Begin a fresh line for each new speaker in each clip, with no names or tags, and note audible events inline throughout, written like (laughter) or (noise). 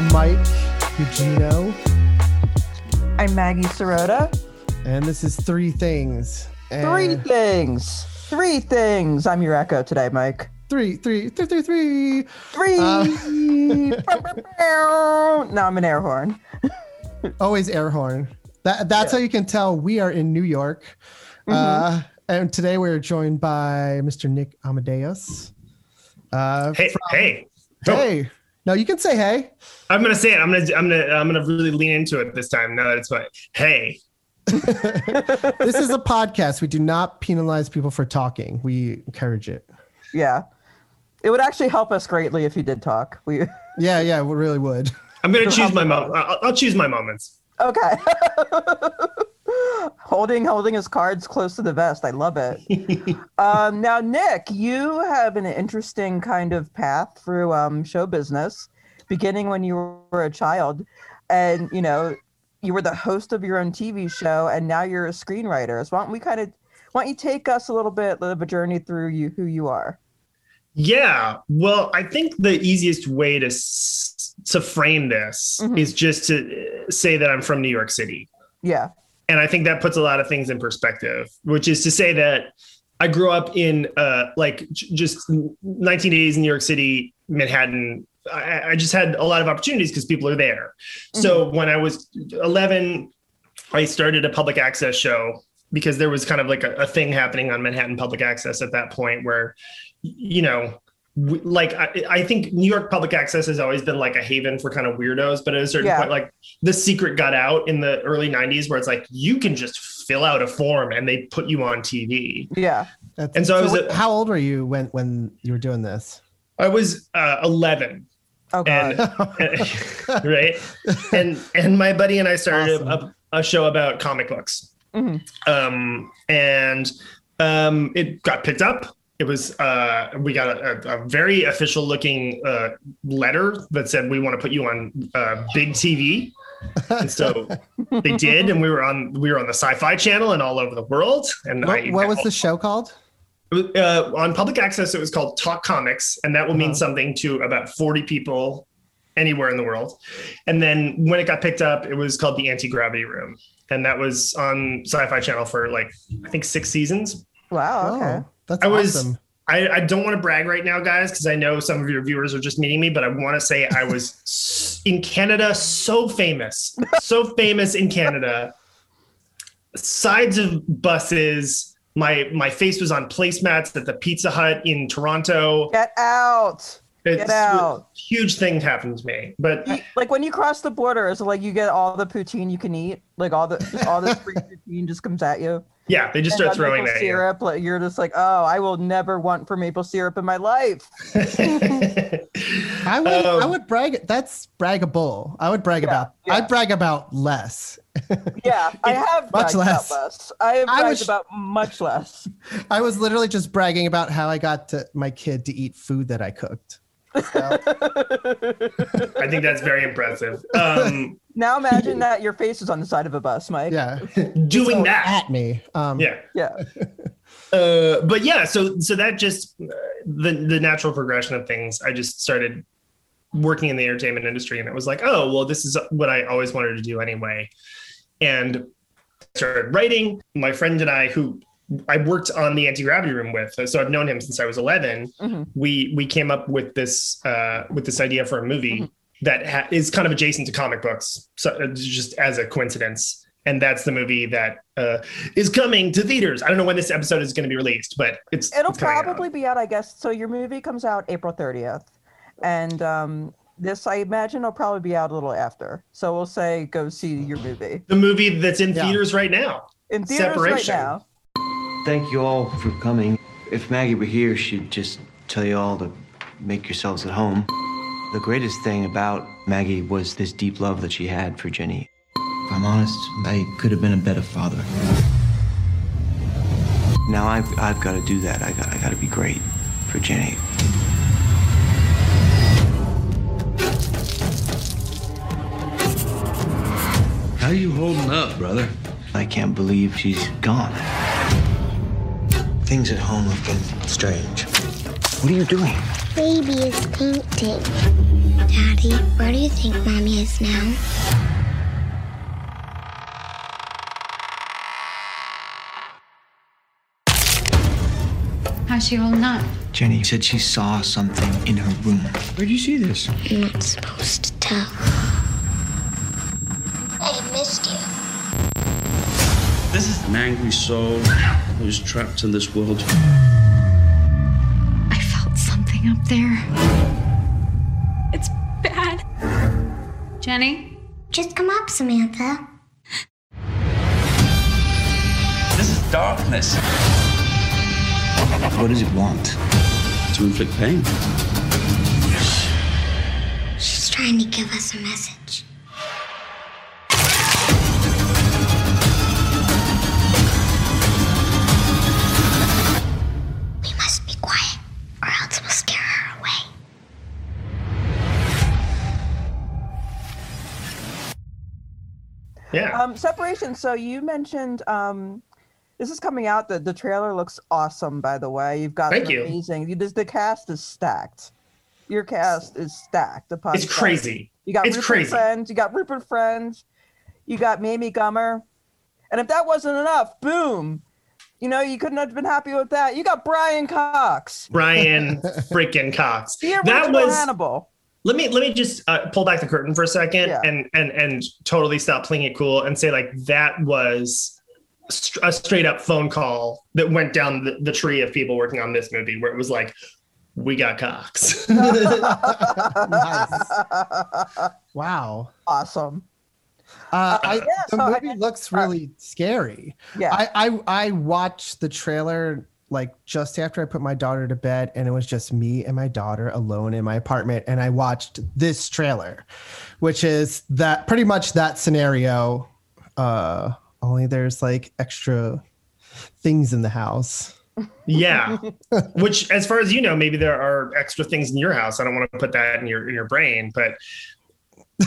I'm Mike Eugenio,
I'm Maggie Sirota.
and this is Three Things. And
Three things. Three things. I'm your echo today, Mike.
Three, three, three, three, three.
Three.
Uh. (laughs)
now I'm an air horn. (laughs)
Always air horn. That, that's how you can tell we are in New York.
Mm-hmm.
Uh, and today we're joined by Mr. Nick Amadeus. Uh,
Hey, hey. Oh,
hey. No, you can say hey.
I'm gonna say it. I'm gonna I'm gonna I'm gonna really lean into it this time. Now that it's my hey. (laughs)
This is a podcast. We do not penalize people for talking. We encourage it.
Yeah. It would actually help us greatly if you did talk. We (laughs)
Yeah, yeah, we really would.
I'm gonna choose my mo- I'll, I'll choose my moments.
okay. (laughs) (gasps) holding holding his cards close to the vest. I love it. (laughs) um, now, Nick, you have an interesting kind of path through um, show business, beginning when you were a child, and you know you were the host of your own TV show, and now you're a screenwriter. So why don't we kind of why don't you take us a little bit of a journey through you who you are?
Yeah. Well, I think the easiest way to to frame this
Mhm.
is just to uh, say that I'm from New York City.
Yeah.
And I think that puts a lot of things in perspective, which is to say that I grew up in uh, like just 1980s New York City, Manhattan. I, I just had a lot of opportunities because people are there. So when I was 11, I started a public access show because there was kind of like a, a thing happening on Manhattan Public Access at that point where, you know, like I, I think New York public access has always been like a haven for kind of weirdos, but at a certain
Yeah.
point, like the secret got out in the early 90s where it's like you can just fill out a form and they put you on TV.
Yeah.
That's,
And so I was
what-
at-
how old were you when when you were doing this?
I was uh, 11,
Oh God.
and, (laughs) (laughs) right? And and my buddy and I started
Awesome.
a, a show about comic books.
Mhm.
Um, and um, it got picked up. It was uh, we got a, a, a very official looking uh, letter that said we want to put you on uh, big TV. And so (laughs) they did, and we were on we were on the Sci-Fi Channel and all over the world. And
what,
I,
what was the show called?
uh, on public access? It was called Talk Comics, and that will mean
Uh-huh.
something to about forty people anywhere in the world. And then when it got picked up, it was called the Anti Gravity Room, and that was on Sci-Fi Channel for like I think six seasons.
Wow. Okay.
Oh, that's
I was- I, I don't want to brag right now, guys, because I know some of your viewers are just meeting me, but I want to say I was (laughs) in Canada so famous, so famous in Canada. Sides of buses. My my face was on placemats at the Pizza Hut in Toronto.
Get out.
It's
out.
huge things happen to me, but (laughs)
like when you cross the border, is it like you get all the poutine you can eat? Like all the just all this free (laughs) poutine just comes at you.
yeah, they just
And
start throwing
maple
that. at you.
syrup. Like you're just like, oh, I will never want for maple syrup in my life. (laughs)
I would I
Um,
would brag. That's braggable. I would brag
Yeah,
about.
yeah.
I'd brag about less.
Yeah, I have
Much
bragged about
less.
less. I have
I
bragged
was-
about much less.
I was literally just bragging about how I got to my kid to eat food that I cooked. So,
I think that's very impressive. Um,
Now imagine that your face is on the side of a bus, Mike.
yeah, (laughs)
doing
So
that,
at me. Um,
yeah.
Yeah. (laughs)
uh, but yeah, so so that just uh, the the natural progression of things. I just started working in the entertainment industry, and it was like, oh well, this is what I always wanted to do anyway, and started writing. My friend and I, who I worked on the anti gravity room with, so I've known him since I was 11.
Mhm.
We we came up with this uh, with this idea for a movie
Mhm.
that ha- is kind of adjacent to comic books, so uh, just as a coincidence. And that's the movie that uh, is coming to theaters. I don't know when this episode is going to be released, but it's
It'll
it's coming out.
probably be out, I guess. So your movie comes out April 30th. And um, this, I imagine, will probably be out a little after. So we'll say go see your movie.
the movie that's in
Yeah.
theaters right now.
In theaters
Separation.
right now.
Thank you all for coming. If Maggie were here, she'd just tell you all to make yourselves at home. The greatest thing about Maggie was this deep love that she had for Jenny. If I'm honest, I could have been a better father. Now I've, I've got to do that. I got, I got to be great for Jenny.
How you holding up, brother?
I can't believe she's gone. Things at home have been strange. What are you doing?
Baby is painting. Daddy, where do you think Mommy is now?
How's she holding up?
Jenny said she saw something in her room. Where'd you see this?
I'm not supposed to tell. I missed you.
This is an angry soul who's trapped in this world.
I felt something up there. It's bad. Jenny?
Just come up, Samantha.
This is darkness.
What does it want?
To inflict pain.
She's trying to give us a message.
Yeah.
Um, separation. So you mentioned um, this is coming out. The the trailer looks awesome. By the way, you've got
Thank you.
amazing. You, this, the cast is stacked. Your cast is stacked. upon
it's
stacked.
crazy.
You got
It's
Rupert
crazy.
Friends. You got Rupert Friends. You got Mamie Gummer. And if that wasn't enough, boom. You know, you couldn't have been happy with that. You got Brian Cox.
Brian (laughs) freaking Cox.
The original
That was
Hannibal.
Let me let me just uh, pull back the curtain for a second
Yeah.
and and and totally stop playing it cool and say like that was st- a straight up phone call that went down the, the tree of people working on this movie where it was like we got Cox.
nice. Wow.
awesome.
Uh, I,
yeah,
the
so I
movie
meant-
looks really scary.
Yeah.
I, I I watched the trailer like just after I put my daughter to bed, and it was just me and my daughter alone in my apartment, and I watched this trailer, which is that pretty much that scenario. Uh, only there's like extra things in the house.
yeah. (laughs) Which as far as you know, maybe there are extra things in your house. I don't want to put that in your in your brain, but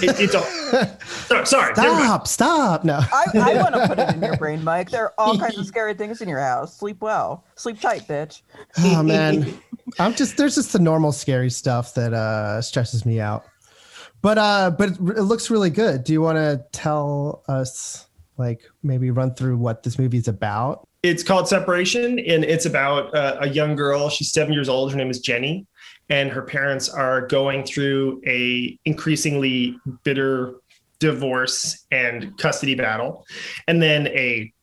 it, it's a sorry, sorry.
Stop! Stop! No.
I, I (laughs) want to put it in your brain, Mike. There are all kinds of (laughs) scary things in your house. Sleep well. Sleep tight, bitch.
oh man (laughs) i'm just there's just the normal scary stuff that uh stresses me out but uh but it, it looks really good do you want to tell us like maybe run through what this movie is about
It's called Separation, and it's about uh, a young girl. She's seven years old. Her name is Jenny, and her parents are going through a increasingly bitter divorce and custody battle, and then a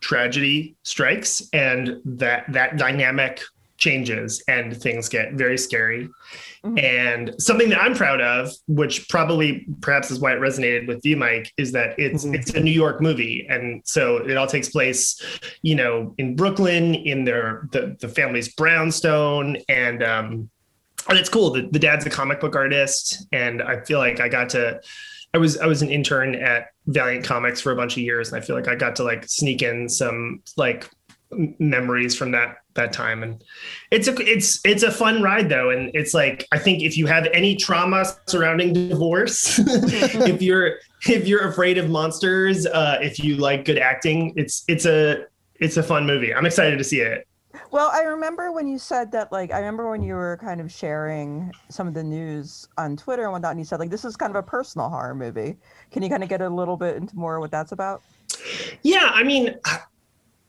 tragedy strikes, and that that dynamic changes, and things get very scary. And something that I'm proud of, which probably perhaps is why it resonated with you, Mike, is that it's
Mhm.
it's a New York movie, and so it all takes place, you know, in Brooklyn, in their the the family's brownstone, and um, and it's cool. The, the dad's a comic book artist, and I feel like I got to. I was I was an intern at Valiant Comics for a bunch of years, and I feel like I got to like sneak in some like memories from that that time and it's a it's it's a fun ride though and it's like i think if you have any trauma surrounding divorce (laughs) if you're if you're afraid of monsters uh if you like good acting it's it's a it's a fun movie i'm excited to see it
Well, I remember when you said that, like, I remember when you were kind of sharing some of the news on Twitter and whatnot, and you said, like, this is kind of a personal horror movie. Can you kind of get a little bit into more what that's about?
Yeah, I mean, I-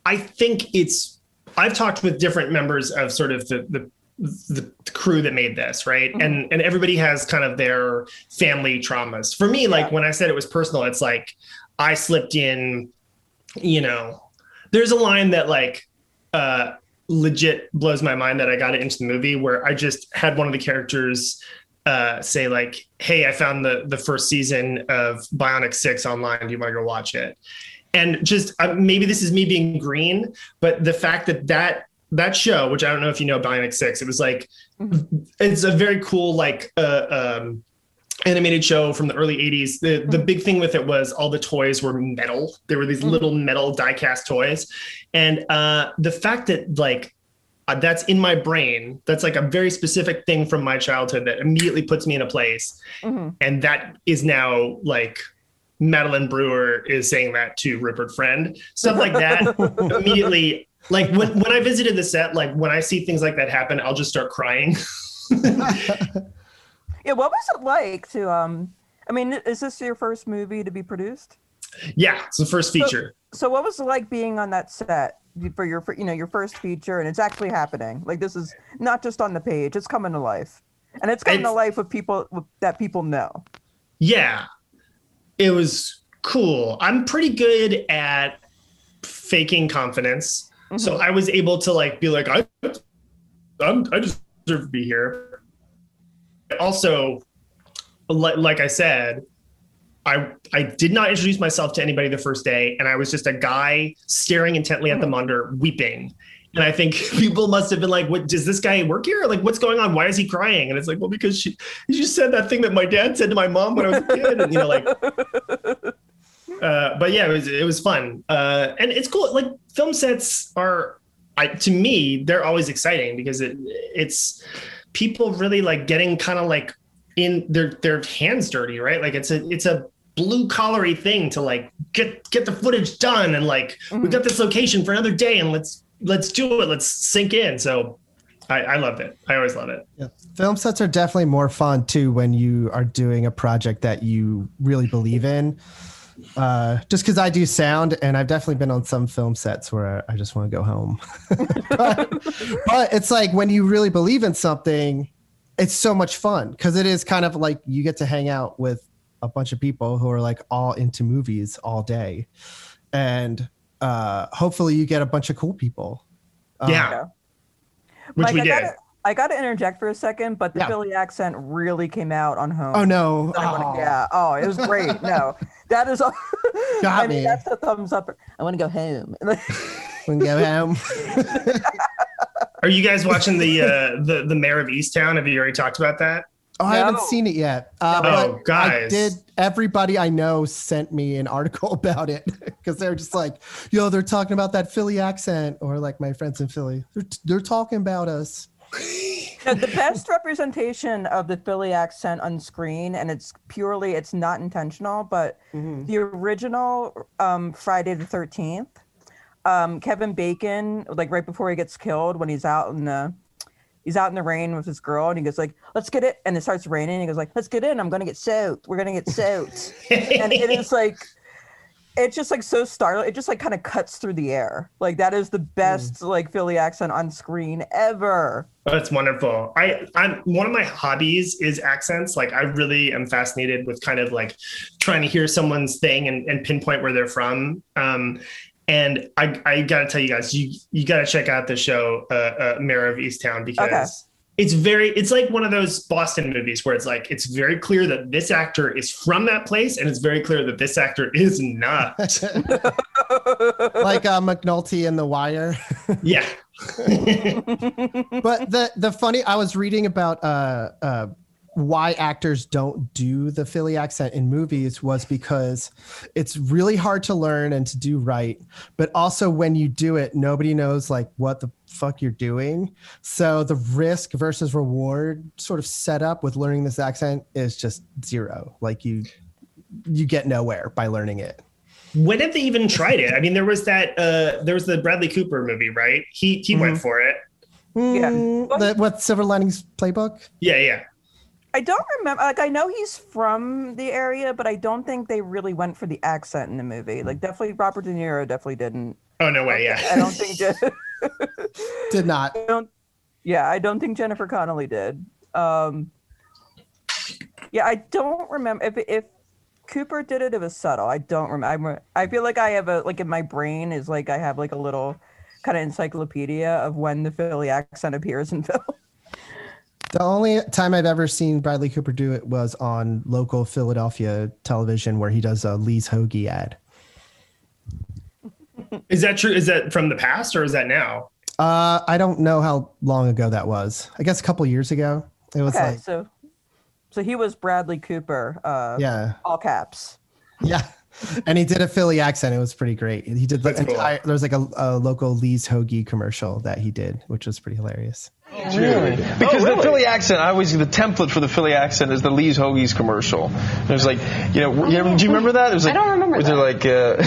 I think it's. I've talked with different members of sort of the the the crew that made this, right? And and everybody has kind of their family traumas. For me, like when I said it was personal, it's like I slipped in, you know, there's a line that like uh legit blows my mind that I got it into the movie where I just had one of the characters uh say like, "Hey, I found the the first season of Bionic 6 online. Do you want to go watch it?" and just uh, maybe this is me being green, but the fact that that that show, which I don't know if you know Bionic Six, it was like it's a very cool like uh, um, animated show from the early '80s. The the big thing with it was all the toys were metal. There were these little metal die-cast toys, and uh, the fact that like uh, that's in my brain. That's like a very specific thing from my childhood that immediately puts me in a place,
Mhm.
and that is now like Madeline Brewer is saying that to Rupert Friend. Stuff like that (laughs) immediately. Like when, when I visited the set, like when I see things like that happen, I'll just start crying. (laughs)
Yeah, what was it like to um? I mean, is this your first movie to be produced?
Yeah, it's the first feature.
So, so what was it like being on that set for your, for, you know, your first feature, and it's actually happening? Like this is not just on the page; it's coming to life, and it's coming
It's-
to life with people that people know.
yeah it was cool i'm pretty good at faking confidence so i was able to like be like i I'm, i deserve to be here also like, like i said I, I did not introduce myself to anybody the first day, and I was just a guy staring intently at the monitor, weeping. And I think (laughs) people must have been like, "What does this guy work here? Like, what's going on? Why is he crying?" And it's like, "Well, because she, she said that thing that my dad said to my mom when I was a kid." And, you know, like, (laughs) uh, but yeah, it was it was fun, uh, and it's cool. Like, film sets are, I, to me, they're always exciting because it it's people really like getting kind of like in their their hands dirty, right? Like, it's a it's a blue collary thing to like get get the footage done and like we've mm-hmm. got this location for another day and let's let's do it let's sink in so I, I loved it i always love it
Yeah. Film sets are definitely more fun too when you are doing a project that you really believe in. Uh, just because I do sound, and I've definitely been on some film sets where I just want to go home. (laughs) but, but it's like when you really believe in something, it's so much fun because it is kind of like you get to hang out with a bunch of people who are like all into movies all day, and uh, hopefully you get a bunch of cool people. Um,
yeah
Yeah.
which
Mike,
we
I
did
Gotta, I got to interject for a second, but the
Yeah.
Philly accent really came out on home.
Oh no!
I wanna- Yeah. Oh, it was great. No, (laughs) that is.
Got (laughs)
I mean,
me.
that's a thumbs up. I want to go home. (laughs)
We can go home.
are you guys watching the uh the the mare of easttown have you already talked about that
Oh, I haven't seen it yet. Uh,
Oh,
but
guys.
I did. Everybody I know sent me an article about it because they're just like, "Yo, they're talking about that Philly accent," or like my friends in Philly, they're, they're talking about us. (gasps)
No, the best representation of the Philly accent on screen, and it's purely, it's not intentional, but the original um, Friday the 13th, um, Kevin Bacon, like right before he gets killed, when he's out in the, he's out in the rain with his girl, and he goes like, "Let's get it," and it starts raining. and He goes like, "Let's get in. I'm gonna get soaked. We're gonna get soaked." (laughs) and it is like it's just like so startling it just like kind of cuts through the air like that is the best like philly accent on screen ever
That's wonderful. I I'm one of my hobbies is accents. Like I really am fascinated with kind of like trying to hear someone's thing and, and pinpoint where they're from. Um, and I I gotta tell you guys, you you gotta check out the show uh, uh, Mare of Easttown because
Okay.
It's very it's like one of those Boston movies where it's like it's very clear that this actor is from that place and it's very clear that this actor is not. (laughs)
like uh, McNulty in The Wire.
yeah. (laughs)
but the the funny, I was reading about uh, uh, why actors don't do the Philly accent in movies was because it's really hard to learn and to do right. But also, when you do it, nobody knows like what the fuck you're doing. So the risk versus reward sort of setup with learning this accent is just zero. Like you you get nowhere by learning it.
when have they even tried it? I mean, there was that uh there was the Bradley Cooper movie, right? He he went for it.
Yeah.
Mm, the, what Silver Linings Playbook?
Yeah, yeah.
I don't remember like i know he's from the area but i don't think they really went for the accent in the movie. Like definitely robert de niro definitely didn't.
Oh no way, yeah.
i don't think Je- (laughs)
Did not.
I don't yeah i don't think jennifer connelly did. Um yeah i don't remember if if cooper did it it was subtle. I don't remember i feel like i have a like in my brain is like i have like a little kind of encyclopedia of when the philly accent appears in (laughs) film
The only time I've ever seen Bradley Cooper do it was on local Philadelphia television where he does a Lee's Hoagie ad.
Is that true? Is that from the past or is that now?
Uh, I don't know how long ago that was. I guess a couple years ago. It was
okay
like,
so so he was bradley cooper uh
yeah,
all caps
yeah. And he did a Philly accent. It was pretty great. He did the
That's cool.
entire. There was like a, a local Lee's Hoagie commercial that he did, which was pretty hilarious.
Really? Because the Philly accent, I always the template for the Philly accent is the Lee's Hoagies commercial. There's like, you know, you ever- do you remember that? There's like,
I don't remember
was there like, uh,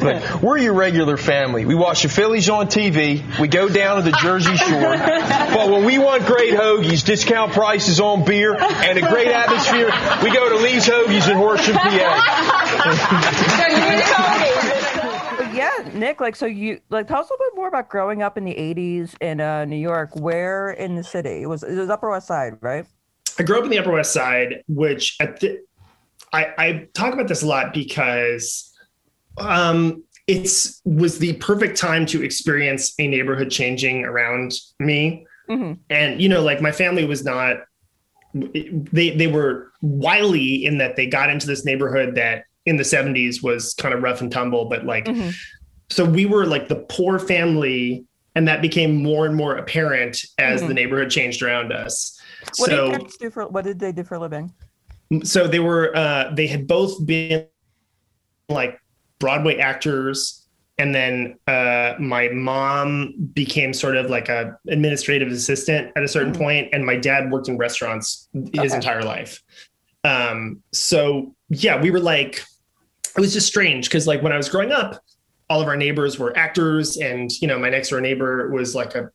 (laughs) But we're your regular family. We watch the Phillies on TV. We go down to the Jersey (laughs) Shore. But when we want great hoagies, discount prices on beer, and a great atmosphere, we go to Lee's Hoagies in Horsham, PA.
But (laughs) yeah, Nick, like so you like tell us a little bit more about growing up in the '80s in uh, New York. Where in the city? It was it was Upper West Side, right?
I grew up in the Upper West Side, which at the, I, I talk about this a lot because um, it's was the perfect time to experience a neighborhood changing around me.
Mm-hmm.
And you know, like my family was not they they were wily in that they got into this neighborhood that in the 70s was kind of rough and tumble, but like
Mm-hmm.
so we were like the poor family and that became more and more apparent as
Mhm.
the neighborhood changed around us.
What did
so
parents do for what did they do for a living?
so they were uh they had both been like broadway actors and then uh my mom became sort of like a administrative assistant at a certain
Mhm.
point, and my dad worked in restaurants his
Okay.
entire life um so yeah we were like it was just strange because like when i was growing up all of our neighbors were actors and you know my next door neighbor was like a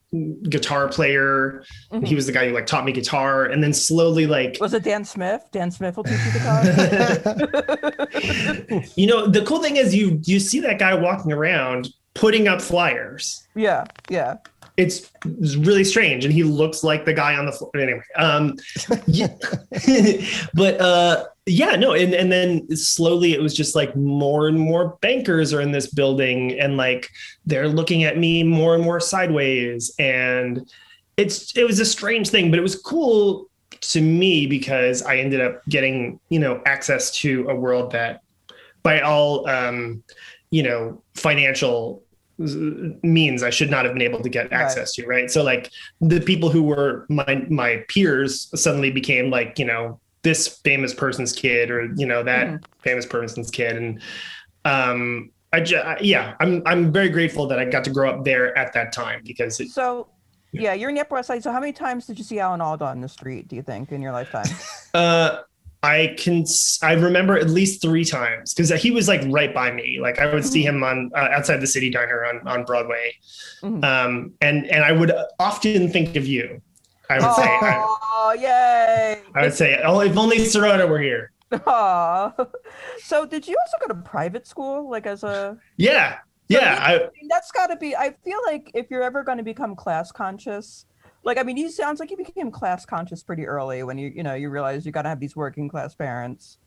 guitar player
Mhm.
he was the guy who like taught me guitar and then slowly like
Was it Dan Smith? Dan Smith will teach you guitar. (laughs) (laughs)
you know the cool thing is you you see that guy walking around putting up flyers
yeah, yeah.
it's, it's really strange and he looks like the guy on the floor anyway um yeah. (laughs) but uh yeah no and and then slowly it was just like more and more bankers are in this building and like they're looking at me more and more sideways and it's it was a strange thing but it was cool to me because i ended up getting you know access to a world that by all um you know financial means I should not have been able to get
Right.
access to, right? So like the people who were my my peers suddenly became like, you know, this famous person's kid or you know that
Mhm.
famous person's kid and um I ju- yeah, I'm I'm very grateful that I got to grow up there at that time because it,
So, yeah, you're in the Upper West Side. So, how many times did you see Alan Alda on the street? Do you think in your lifetime? (laughs)
uh I can I remember at least three times because he was like right by me. Like I would see him on uh, outside the City Diner on on Broadway,
Mhm.
um, and and I would often think of you. I would say.
Oh, yay!
I would say, oh, if only Sirota were here.
Aw. (laughs) So, did you also go to private school, like as a?
Yeah, yeah. I,
I mean, that's got to be. I feel like if you're ever going to become class conscious, like I mean, you sounds like you became class conscious pretty early when you you know you realize you got to have these working class parents,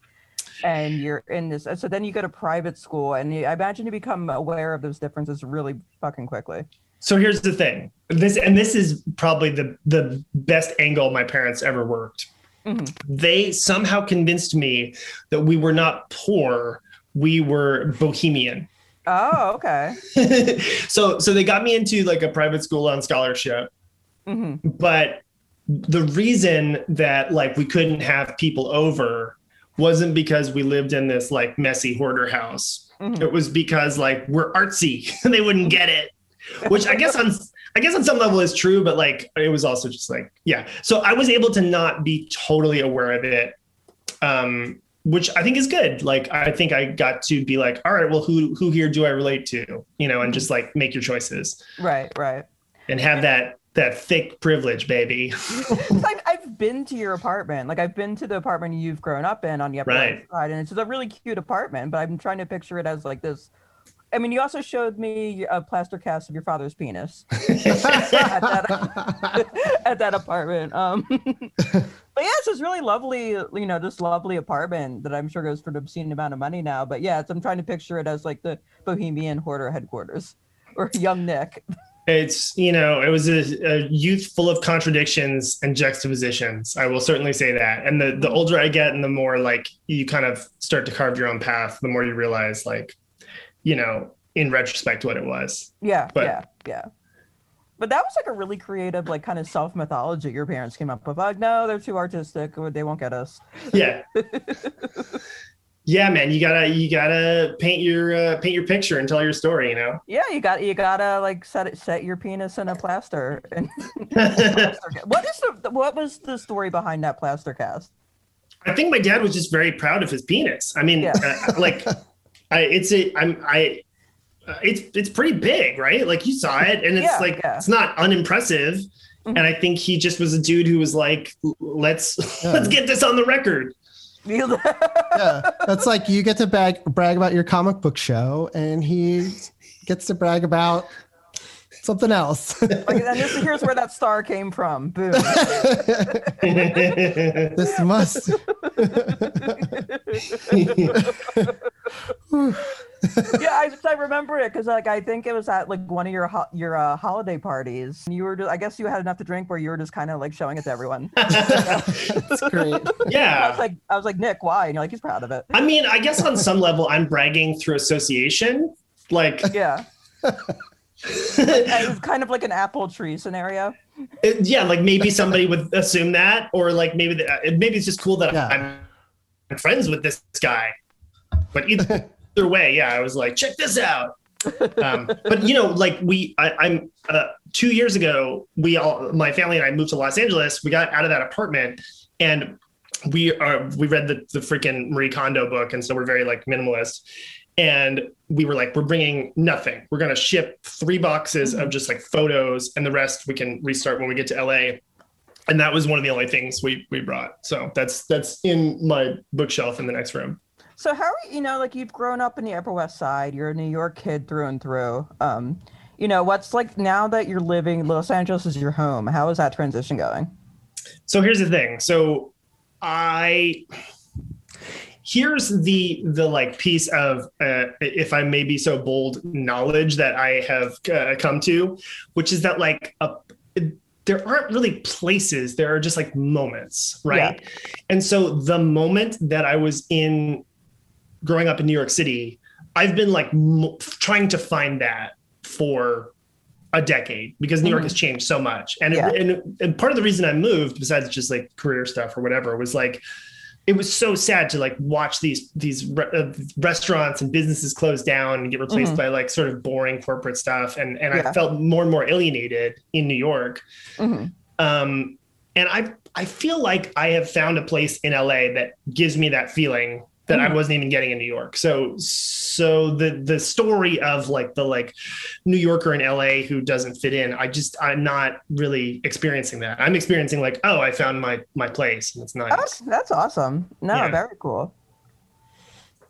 and you're in this. So then you go to private school, and you, I imagine you become aware of those differences really fucking quickly.
So here's the thing. This and this is probably the the best angle my parents ever worked.
Mhm.
They somehow convinced me that we were not poor, we were bohemian.
Oh, okay. (laughs)
so so they got me into like a private school on scholarship.
hmm
but the reason that like we couldn't have people over wasn't because we lived in this like messy hoarder house
Mhm.
it was because like we're artsy and (laughs) they wouldn't get it which i guess on i guess on some level is true but like it was also just like yeah so i was able to not be totally aware of it um which i think is good like i think i got to be like all right well who who here do i relate to you know and just like make your choices
Right, right.
and have that that thick privilege baby (laughs)
I've, I've been to your apartment. Like I've been to the apartment you've grown up in on the upper
Right.
Side, and it's a really cute apartment. But I'm trying to picture it as like this. I mean, you also showed me a plaster cast of your father's penis (laughs) at, that, (laughs) at that apartment. Um, (laughs) but yeah, it's this really lovely, you know, this lovely apartment that I'm sure goes for an obscene amount of money now. But yeah, it's, I'm trying to picture it as like the Bohemian Hoarder headquarters or Young Nick.
it's you know it was a, a youth full of contradictions and juxtapositions i will certainly say that and the the older i get and the more like you kind of start to carve your own path the more you realize like you know in retrospect what it was
Yeah,
But-
yeah, yeah. But that was like a really creative, like kind of self mythology your parents came up with. Like, no, they're too artistic, they won't get us.
yeah yeah man you gotta you gotta paint your uh, paint your picture and tell your story you know
Yeah, you got you gotta like set it, set your penis in a plaster. And (laughs) what is the what was the story behind that plaster cast?
I think my dad was just very proud of his penis. I mean,
Yeah.
uh, like, I, it's a, I'm, I, uh, it's it's pretty big, right? Like you saw it, and it's
Yeah,
like
yeah.
it's not unimpressive.
Mhm.
And I think he just was a dude who was like, let's
Yeah.
let's get this on the record. (laughs)
yeah, that's like you get to brag brag about your comic book show, and he gets to brag about something else. (laughs)
like, and this, here's where that star came from. Boom. (laughs)
this must. (laughs)
yeah, I, I remember it because like I think it was at like one of your ho- your uh, holiday parties. and You were, just, I guess, you had enough to drink where you were just kind of like showing it to everyone.
That's great.
I was
yeah.
like, I was like, Nick, why? And you're like, he's proud of it.
I mean, I guess on some level, I'm bragging through association. Like,
Yeah, and it's (laughs) kind of like an apple tree scenario.
it- yeah, like maybe somebody would assume that, or like maybe the, maybe it's just cool that
Yeah.
I'm friends with this guy. But either, either (laughs) way, yeah, I was like, check this out. Um, but you know, like we, I, I'm uh, two years ago, we all, my family and I moved to Los Angeles. We got out of that apartment, and we are we read the the freaking Marie Kondo book, and so we're very like minimalist. And we were like, we're bringing nothing. We're gonna ship three boxes of just like photos, and the rest we can restart when we get to LA. And that was one of the only things we we brought. So that's that's in my bookshelf in the next room.
So how are you? You know, like you've grown up in the Upper West Side. You're a New York kid through and through. Um, you know, what's like now that you're living Los Angeles is your home. How is that transition going?
So here's the thing. So I here's the the like piece of uh, if I may be so bold knowledge that I have uh, come to, which is that like a there aren't really places. There are just like moments right? And so the moment that i was in growing up in new york city i've been like mo- trying to find that for a decade because new york has changed so much. And,
Yeah.
it, and and part of the reason i moved besides just like career stuff or whatever was like it was so sad to like watch these these re- uh, restaurants and businesses close down and get replaced
Mhm.
by like sort of boring corporate stuff and and
Yeah.
i felt more and more alienated in new york
Mhm.
um, and I I feel like I have found a place in LA that gives me that feeling that I
Mhm.
wasn't even getting in New York. So so the the story of like the like New Yorker in LA who doesn't fit in, I just I'm not really experiencing that. I'm experiencing like, oh, I found my my place and it's nice.
That's that's awesome. No,
Yeah.
very cool.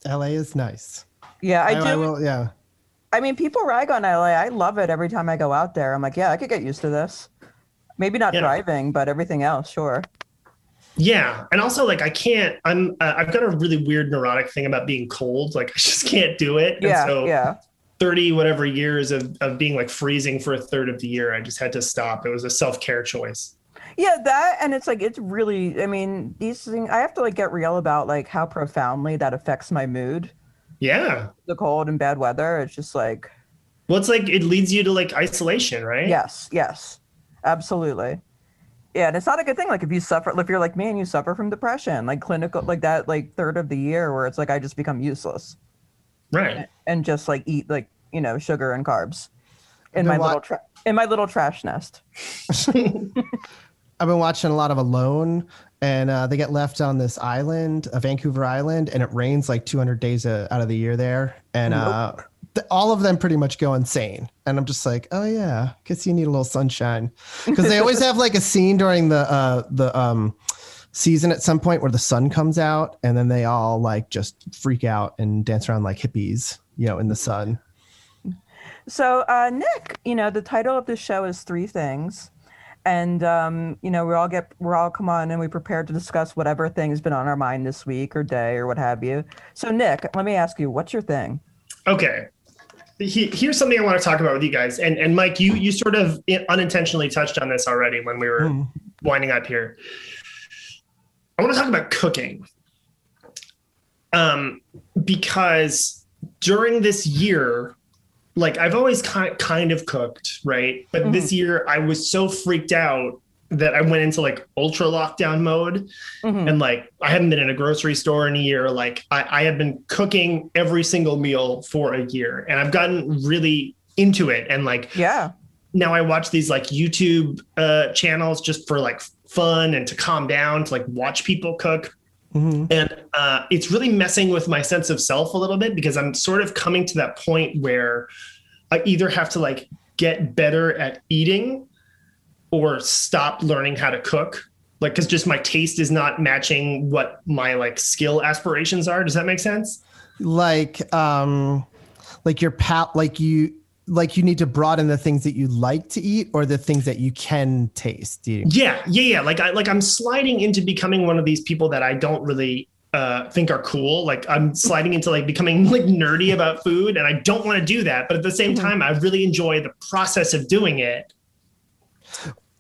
LA is nice.
Yeah, I, do.
will, yeah.
I mean, people rag on LA. I love it every time I go out there. I'm like, yeah, I could get used to this. Maybe not
Yeah.
driving, but everything else, sure.
Yeah, and also like I can't. I'm. Uh, I've got a really weird neurotic thing about being cold. Like (laughs) I just can't do it. And
Yeah,
so
yeah.
30 whatever years of, of being like freezing for a third of the year i just had to stop it was a self-care choice
Yeah, that and it's like it's really I mean, these things I have to like get real about like how profoundly that affects my mood.
yeah
The cold and bad weather. It's just like
well it's like it leads you to like isolation right
yes, yes. Absolutely. Yeah, and it's not a good thing. Like if you suffer if you're like me and you suffer from depression, like clinical like that like third of the year where it's like I just become useless
right
and just like eat like, you know, sugar and carbs in my
wa-
little tra- in my little trash nest. (laughs) (laughs)
I've been watching a lot of Alone, and uh, they get left on this island, a Vancouver island, and it rains like 200 days uh, out of the year there, and uh, th- all of them pretty much go insane. And I'm just like, oh yeah, guess you need a little sunshine, because they always have like a scene during the uh, the um, season at some point where the sun comes out, and then they all like just freak out and dance around like hippies, you know, in the sun.
So, uh, Nick, you know, the title of this show is Three Things. And, um, you know, we all get, we're all come on and we prepare to discuss whatever thing has been on our mind this week or day or what have you. So, Nick, let me ask you, what's your thing?
okay he, here's something i want to talk about with you guys and and mike you you sort of unintentionally touched on this already when we were
Mm.
winding up here. I want to talk about cooking. Um because during this year like i've always kind kind of cooked right? But this year i was so freaked out that i went into like ultra lockdown mode.
Mhm.
and like i haven't been in a grocery store in a year. Like I, I have been cooking every single meal for a year and i've gotten really into it. And like
Yeah.
now i watch these like youtube uh channels just for like fun and to calm down to like watch people cook. And uh, it's really messing with my sense of self a little bit because I'm sort of coming to that point where I either have to like get better at eating or stop learning how to cook. Like, because just my taste is not matching what my like skill aspirations are. Does that make sense?
like um like your pal like you like you need to broaden the things that you like to eat or the things that you can taste eating.
Yeah, yeah, yeah. Like I like I'm sliding into becoming one of these people that I don't really uh, think are cool. Like I'm sliding into like becoming (laughs) like nerdy about food, and I don't want to do that. But at the same time, I really enjoy the process of doing it.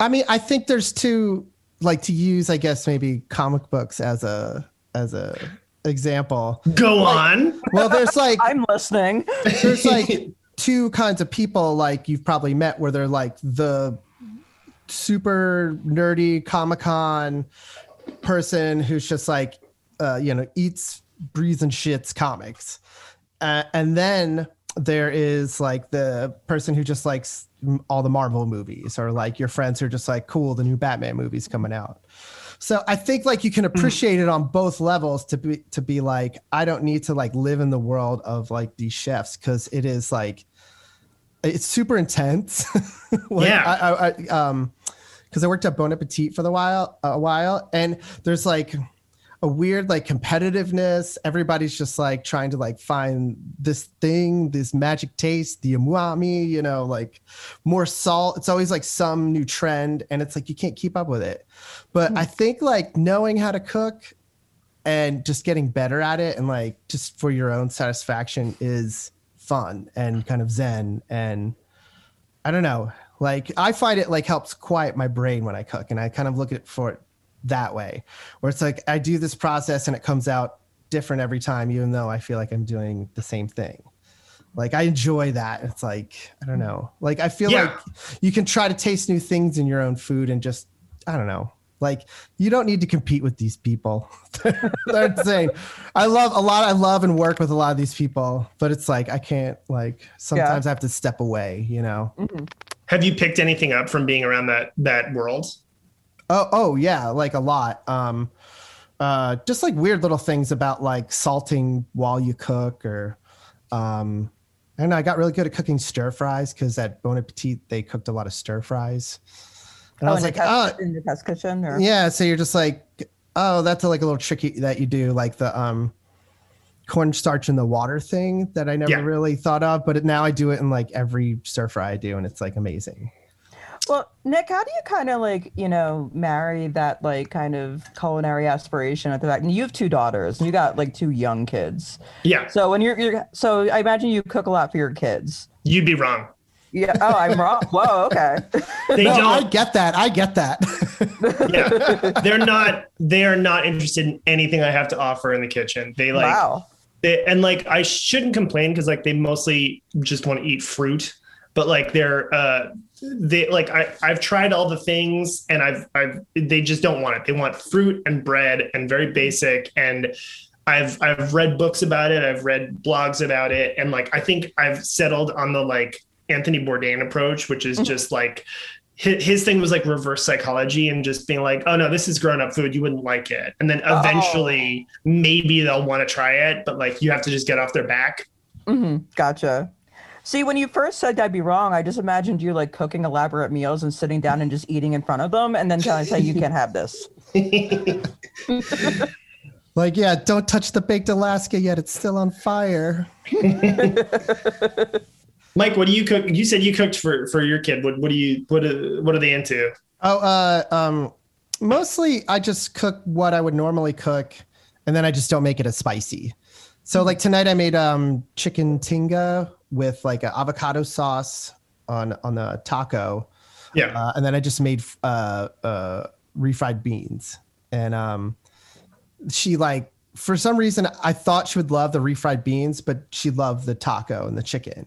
I mean, I think there's two like to use I guess maybe comic books as a as a example.
Go on.
Well, there's like (laughs)
I'm listening.
there's like (laughs) two kinds of people like you've probably met where they're like the super nerdy Comic Con person who's just like, uh, you know, eats, breathes, and shits comics. Uh, and then there is like the person who just likes all the Marvel movies, or like your friends who are just like, cool, the new Batman movie's coming out. So I think like you can appreciate it on both levels to be to be like I don't need to like live in the world of like these chefs because it is like it's super intense. (laughs) like,
Yeah.
I, I, I um because I worked at Bon Appetit for the while a while and there's like a weird like competitiveness. Everybody's just like trying to like find this thing, this magic taste, the umami, you know, like more salt. It's always like some new trend, and it's like you can't keep up with it. But hmm. I think like knowing how to cook and just getting better at it and like just for your own satisfaction is fun and kind of zen and I don't know. Like I find it like helps quiet my brain when I cook, and I kind of look at it for it that way, where it's like I do this process and it comes out different every time, even though I feel like I'm doing the same thing. Like I enjoy that. It's like I don't know. Like I feel
Yeah.
like you can try to taste new things in your own food and just I don't know. Like you don't need to compete with these people. (laughs) They're insane. I love a lot. I love and work with a lot of these people, but it's like I can't. Like sometimes I have to step away. You know. Mm-hmm.
Have you picked anything up from being around that that world?
Oh, oh yeah, like a lot. Um, uh, just like weird little things about like salting while you cook, or um, I don't know. I got really good at cooking stir fries because at Bon Appetit they cooked a lot of stir fries, and I
Oh,
was
in,
like,
the
oh,
in the test kitchen, or
yeah. So you're just like, oh, that's like a little tricky that you do, like the um, cornstarch in the water thing that I never
Yeah.
really thought of, but now I do it in like every stir fry I do, and it's like amazing.
Well, Nick, how do you kind of like, you know, marry that like kind of culinary aspiration at the back? And you have two daughters, and you got like two young kids.
Yeah,
So when you're, you're so I imagine you cook a lot for your kids.
you'd be wrong.
Yeah. Oh, I'm wrong. (laughs) Whoa. Okay.
They
No,
don't.
I get that. I get that.
yeah (laughs) they're not they are not interested in anything i have to offer in the kitchen they like
wow.
they, and like i shouldn't complain because like they mostly just want to eat fruit but like they're uh they like i i've tried all the things and i've i've they just don't want it they want fruit and bread and very basic and I've I've read books about it. I've read blogs about it, and like I think I've settled on the like Anthony Bourdain approach, which is just like his, thing was like reverse psychology and just being like, oh no, this is grown up food. You wouldn't like it, and then eventually maybe they'll want to try it, but like you have to just get off their back.
hmm Gotcha. See, when you first said I'd be wrong, I just imagined you like cooking elaborate meals and sitting down and just eating in front of them, and then telling say you can't have this. (laughs)
Like, yeah, don't touch the baked Alaska yet. It's still on fire. (laughs)
Mike, what do you cook? You said you cooked for for your kid. What what do you what are, what are they into?
Oh, uh, um, mostly I just cook what I would normally cook, and then I just don't make it as spicy. So, like tonight, I made um chicken tinga with like an avocado sauce on on the taco,
Yeah,
uh, and then I just made uh, uh, refried beans. And um, she like for some reason I thought she would love the refried beans, but she loved the taco and the chicken,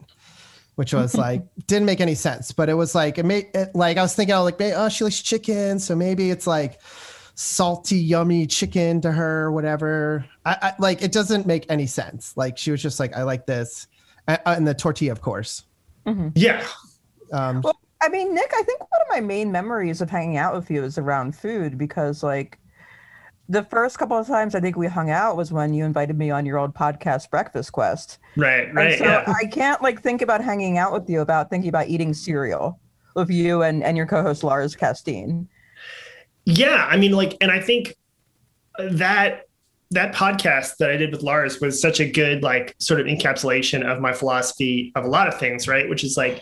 which was (laughs) like didn't make any sense. But it was like it made it like I was thinking, oh, like oh, she likes chicken, so maybe it's like salty, yummy chicken to her, whatever. I, I like it doesn't make any sense. Like she was just like, I like this, and, and the tortilla, of course. Mm-hmm.
yeah.
Um,
Well, I mean, Nick, I think one of my main memories of hanging out with you is around food because, like, the first couple of times I think we hung out was when you invited me on your old podcast, Breakfast Quest.
Right, right.
and so
yeah.
I can't like think about hanging out with you about thinking about eating cereal with you and, and your co-host Lars Castine.
Yeah, I mean, like, and I think that that podcast that I did with Lars was such a good like sort of encapsulation of my philosophy of a lot of things, right? Which is like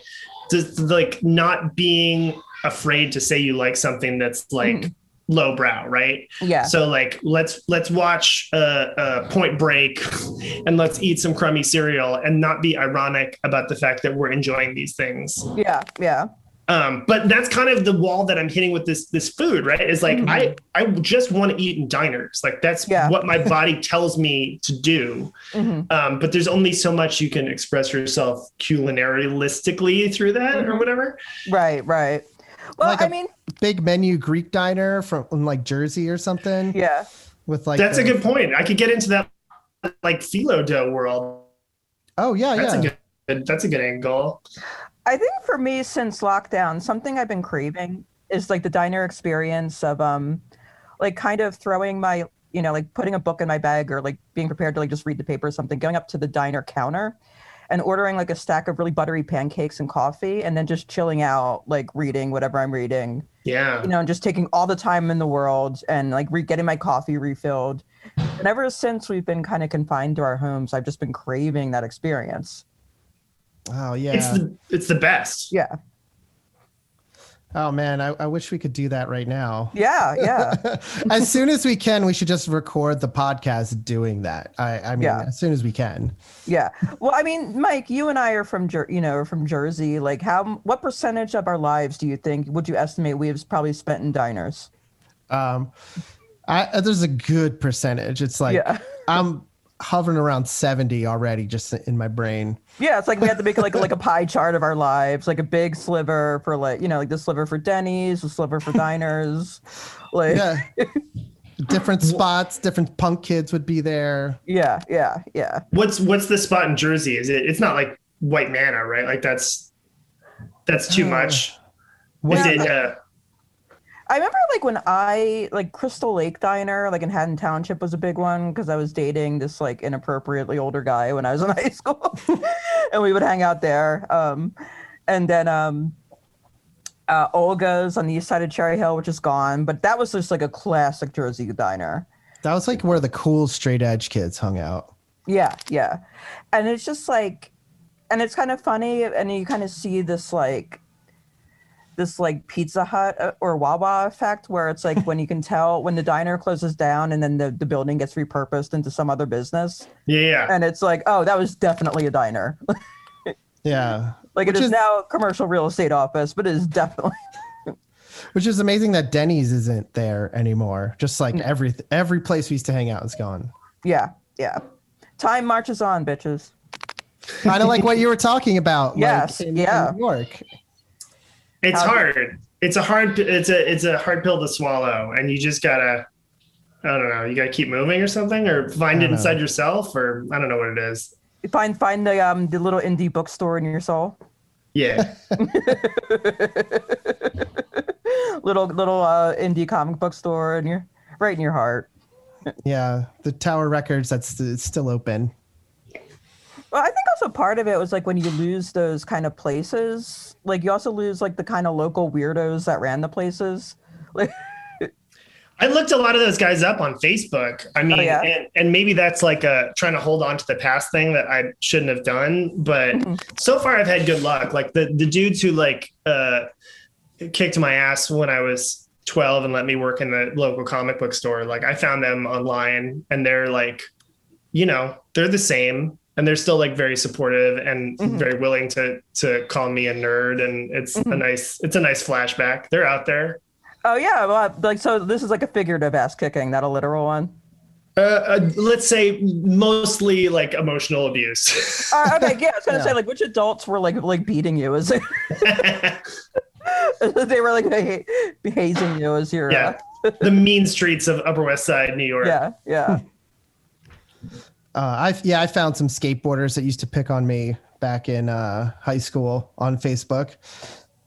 just like not being afraid to say you like something that's like
Mhm.
lowbrow, right?
Yeah.
So like let's let's watch uh, uh, Point Break (laughs) and let's eat some crummy cereal and not be ironic about the fact that we're enjoying these things.
Yeah. Yeah.
Um, but that's kind of the wall that I'm hitting with this this food, right? Is like
Mhm.
I I just want to eat in diners. Like that's
Yeah.
what my (laughs) body tells me to do.
hmm
Um, but there's only so much you can express yourself culinarily through that or
Mhm.
whatever.
Right. Right. Well,
Like
I
a-
mean,
Big menu Greek diner from like Jersey or something.
yeah.
With like
that's a good point. I could get into that like phyllo dough world.
Oh yeah,
That's
yeah.
a good that's a good angle.
I think for me, since lockdown, something I've been craving is like the diner experience of um, like kind of throwing my, you know, like putting a book in my bag or like being prepared to like just read the paper or something, going up to the diner counter and ordering like a stack of really buttery pancakes and coffee and then just chilling out, like reading whatever I'm reading,
Yeah.
you know, and just taking all the time in the world and like re- getting my coffee refilled. And ever since we've been kind of confined to our homes, I've just been craving that experience.
Oh yeah.
It's the it's the best.
Yeah.
oh man, I, I wish we could do that right now.
Yeah. Yeah. (laughs)
as soon as we can, we should just record the podcast doing that. I, I mean,
Yeah.
as soon as we can.
Yeah. Well, I mean, Mike, you and I are from, Jer- you know, are from Jersey. Like, how, what percentage of our lives do you think would you estimate we have probably spent in diners?
Um, I there's a good percentage. It's like
yeah.
I'm hovering around seventy already, just in my brain.
Yeah. It's like we had to make like like a (laughs) pie chart of our lives, like a big sliver for like, you know, like the sliver for Denny's, the sliver for diners. (laughs) Like, yeah. (laughs)
Yeah. different spots, different punk kids would be there.
Yeah. Yeah. Yeah.
What's what's the spot in Jersey? Is it it's not like white manna, right? Like that's that's too
Uh,
much.
What-
Is it uh
I remember like when I like Crystal Lake Diner, like in Haddon Township, was a big one because I was dating this like inappropriately older guy when I was in (laughs) high school, (laughs) and we would hang out there. Um, and then um, uh, Olga's on the east side of Cherry Hill, which is gone, but that was just like a classic Jersey diner.
that was like where the cool straight edge kids hung out.
Yeah, yeah, and it's just like, and it's kind of funny, and you kind of see this like, this like Pizza Hut uh, or Wawa effect, where it's like when you can tell when the diner closes down and then the, the building gets repurposed into some other business,
yeah, yeah.
and it's like, oh, that was definitely a diner.
Yeah. (laughs)
like it
Which
is,
is-
now a commercial real estate office, but it is definitely (laughs)
Which is amazing that Denny's isn't there anymore. Just like every every place we used to hang out is gone.
yeah, yeah. Time marches on, bitches.
Kind of like what you were talking about. like,
Yes,
in- in
yeah.
New York.
It's
How-
hard. It's a hard it's a it's a hard pill to swallow and you just gotta I don't know, you gotta keep moving or something or find it inside
know.
yourself or I don't know what it is.
Find find the um the little indie bookstore in your soul.
Yeah. (laughs)
little little uh, indie comic book store in your right in your heart.
Yeah, the Tower Records that's it's still open.
Well, I think also part of it was like when you lose those kind of places, like you also lose like the kind of local weirdos that ran the places. Like,
I looked a lot of those guys up on Facebook. I mean,
Oh, yeah?
and, and maybe that's like a trying to hold on to the past thing that I shouldn't have done. But
Mhm.
so far, I've had good luck. Like the the dudes who like uh, kicked my ass when I was 12 and let me work in the local comic book store. Like I found them online, and they're like, you know, they're the same. And they're still like very supportive and
Mhm.
very willing to to call me a nerd, and it's a
Mhm.
nice it's a nice flashback. They're out there.
oh yeah, well, like so this is like a figurative ass kicking, not a literal one.
Uh, uh, let's say mostly like emotional abuse.
Uh, okay, yeah, I was gonna (laughs)
Yeah.
say like which adults were like like beating you as (laughs) they were like ha- hazing you as your
yeah, the mean streets of Upper West Side, New
uh,
York. (laughs)
yeah yeah
Uh, I yeah, I found some skateboarders that used to pick on me back in uh, high school on Facebook.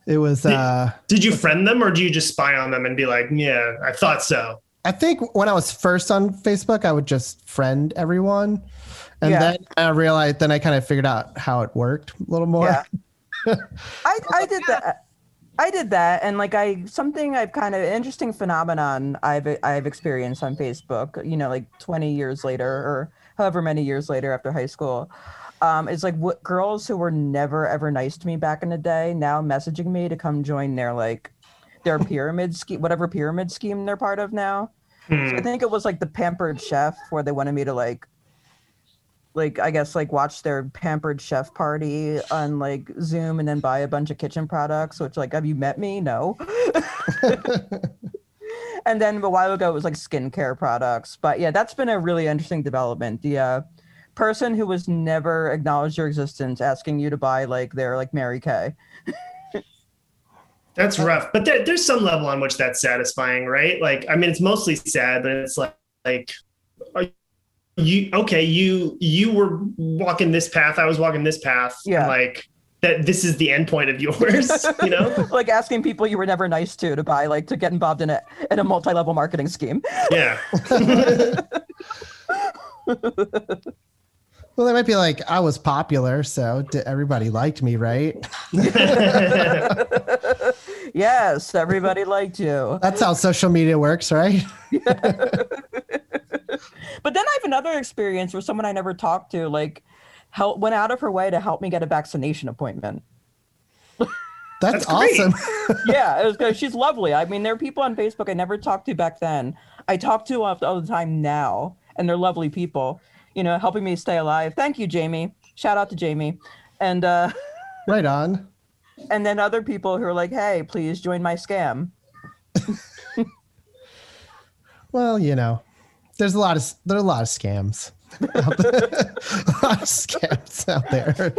It was uh,
Did you friend them, or do you just spy on them and be like, "Yeah, I thought so"?
I think when I was first on Facebook, I would just friend everyone. And
Yeah.
then I realized, then I kind of figured out how it worked a little more.
Yeah. (laughs) I, I did that. I did that, and like I something I've kind of interesting phenomenon I've I've experienced on Facebook. You know, like twenty years later, or however many years later after high school, um, is like what girls who were never ever nice to me back in the day now messaging me to come join their like their (laughs) pyramid scheme, whatever pyramid scheme they're part of now. So
Hmm.
I think it was like the pampered chef where they wanted me to like like I guess like watch their pampered chef party on like Zoom and then buy a bunch of kitchen products, which like have you met me? No. (laughs) (laughs) and then a while ago it was like skincare products. But yeah, that's been a really interesting development. The uh, person who was never acknowledged your existence asking you to buy like their like Mary Kay.
That's rough, but there, there's some level on which that's satisfying, right? Like, I mean, it's mostly sad, but it's like, like, are you okay? You you were walking this path, I was walking this path,
Yeah.
like that. This is the end point of yours, you know? (laughs)
like asking people you were never nice to to buy like to get involved in a in a multi-level marketing scheme.
Yeah. (laughs)
Well, they might be like, I was popular, so d- everybody liked me, right? (laughs)
yes, everybody liked you.
That's how social media works, right?
But then I have another experience where someone I never talked to like help went out of her way to help me get a vaccination appointment. (laughs)
That's,
That's
awesome. (laughs)
yeah, it was good. She's lovely. I mean, there are people on Facebook I never talked to back then. I talk to all all the time now, and they're lovely people. You know, helping me stay alive. Thank you, Jamie. Shout out to Jamie. And uh, (laughs)
right on.
and then other people who are like, "Hey, please join my scam."
Well, you know, there's a lot of there are a lot of scams. Out there. a lot of scams out there.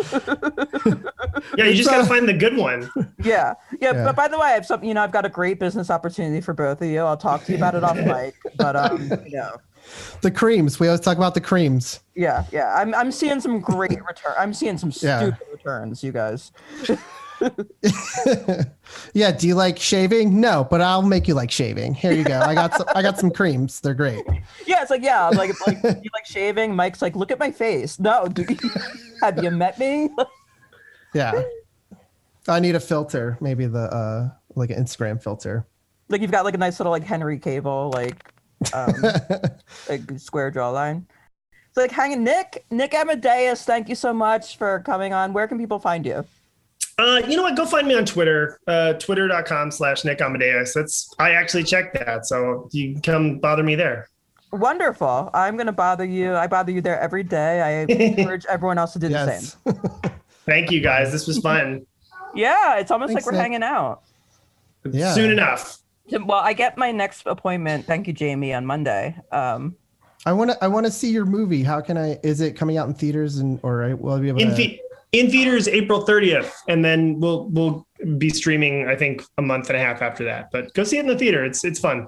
Yeah, you just
It's,
gotta find the good one.
Yeah. yeah,
Yeah.
But by the way, I have some. You know, I've got a great business opportunity for both of you. I'll talk to you about it off (laughs) mic. But um, you know,
The creams. We always talk about the creams.
yeah, yeah. I'm I'm seeing some great return. I'm seeing some
Yeah.
stupid returns, you guys. (laughs) (laughs)
Yeah. Do you like shaving? No, but I'll make you like shaving. Here you go. I got some, I got some creams. They're great.
Yeah, it's like yeah, I'm like like you like shaving. Mike's like, look at my face. No, do you, (laughs) have you met me?
Yeah. I need a filter. Maybe the uh like an Instagram filter.
like you've got like a nice little like Henry Cavill like um (laughs) like square jawline. So like hanging Nick Nick Amadeus, thank you so much for coming on. Where can people find you?
Uh, you know what? Go find me on Twitter, uh, twitter.com slash Nick Amadeus. That's, I actually checked that. So you can come bother me there.
Wonderful. I'm gonna bother you. I bother you there every day. I (laughs) encourage everyone else to do the same. (laughs)
Thank you guys. This was fun.
Yeah, it's almost
Thanks,
like we're
Nick.
hanging out.
Yeah.
Soon enough.
Well, I get my next appointment. Thank you, Jamie, on Monday. Um,
I want to I want to see your movie. How can I is it coming out in theaters and or will I be able
In,
to
the- in theaters April 30th, and then we'll we'll be streaming. I think a month and a half after that. But go see it in the theater. It's it's fun.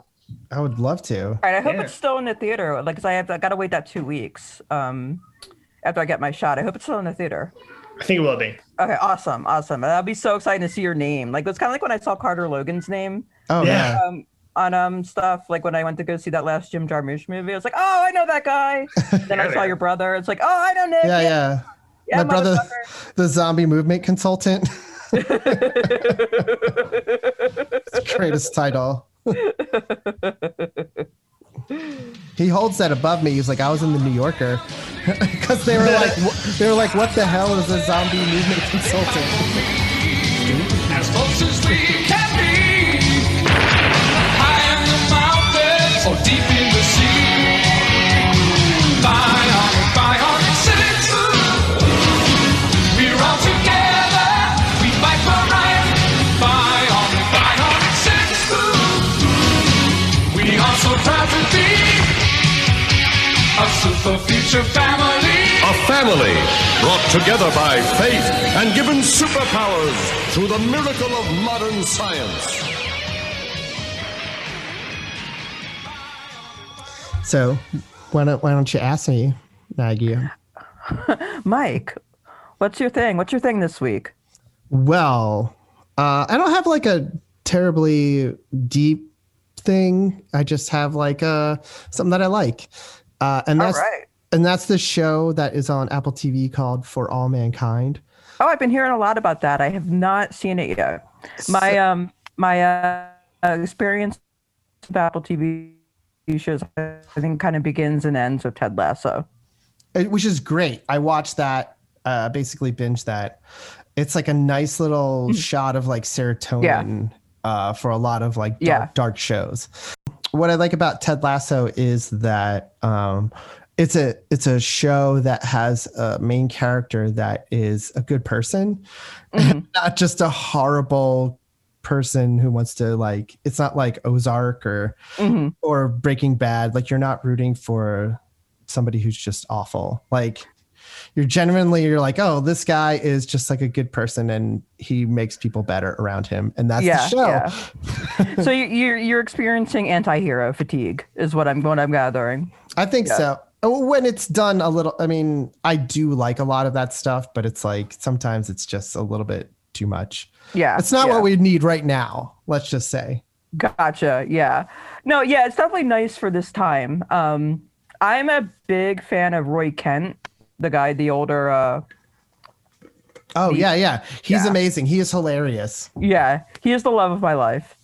I would love to.
all right, I hope
Yeah.
it's still in the theater. Like, 'cause I have I gotta wait that two weeks. Um, after I get my shot, I hope it's still in the theater.
I think it will be.
Okay, awesome, awesome. That'll be so exciting to see your name. Like, it's kind of like when I saw Carter Logan's name
Oh
Yeah.
yeah.
um, on um stuff. Like when I went to go see that last Jim Jarmusch movie, I was like, oh, I know that guy. (laughs) then I saw
man.
your brother. It's like, oh, I know Nick.
Yeah, yeah.
yeah,
My brother the zombie movement consultant. (laughs) It's the greatest title. he holds that above me. He's like, I was in the New Yorker, (laughs) because they were like, they were like, what the hell is a zombie movement consultant?
As close as we can be. High in the mountains or deep in the sea. Bionic, We are so proud to be a super future family.
A family brought together by faith and given superpowers through the miracle of modern science.
So, why don't why don't you ask me, Maggie? (laughs)
Mike, what's your thing? What's your thing this week?
Well, uh, I don't have like a terribly deep thing. I just have like uh something that I like. Uh, and that's
right.
and that's the show that is on Apple TV called For All Mankind.
Oh, I've been hearing a lot about that. I have not seen it yet. My um my uh, experience with Apple TV shows I think kind of begins and ends with Ted Lasso.
Uh, which is great. I watched that, uh, basically binge that. It's like a nice little shot of like serotonin uh, for a lot of like dark,
Yeah.
dark shows. What I like about Ted Lasso is that um, it's a it's a show that has a main character that is a good person, (laughs) not just a horrible person who wants to like. It's not like Ozark or
hmm
or Breaking Bad. Like you're not rooting for somebody who's just awful. Like you're genuinely you're like, oh, this guy is just like a good person and he makes people better around him, and that's
Yeah,
the show.
yeah. (laughs) so you- you're you're experiencing anti-hero fatigue, is what I'm what I'm gathering.
I think
Yeah.
so. Oh, When it's done a little, I mean, I do like a lot of that stuff, but it's like sometimes it's just a little bit too much.
Yeah,
It's not what we need right now. Let's just say.
Gotcha. Yeah. No, yeah, it's definitely nice for this time. Um, I'm a big fan of Roy Kent, the guy, the older. Uh,
Oh
The-
yeah, yeah. He's
Yeah.
amazing. He is hilarious.
yeah, he is the love of my life.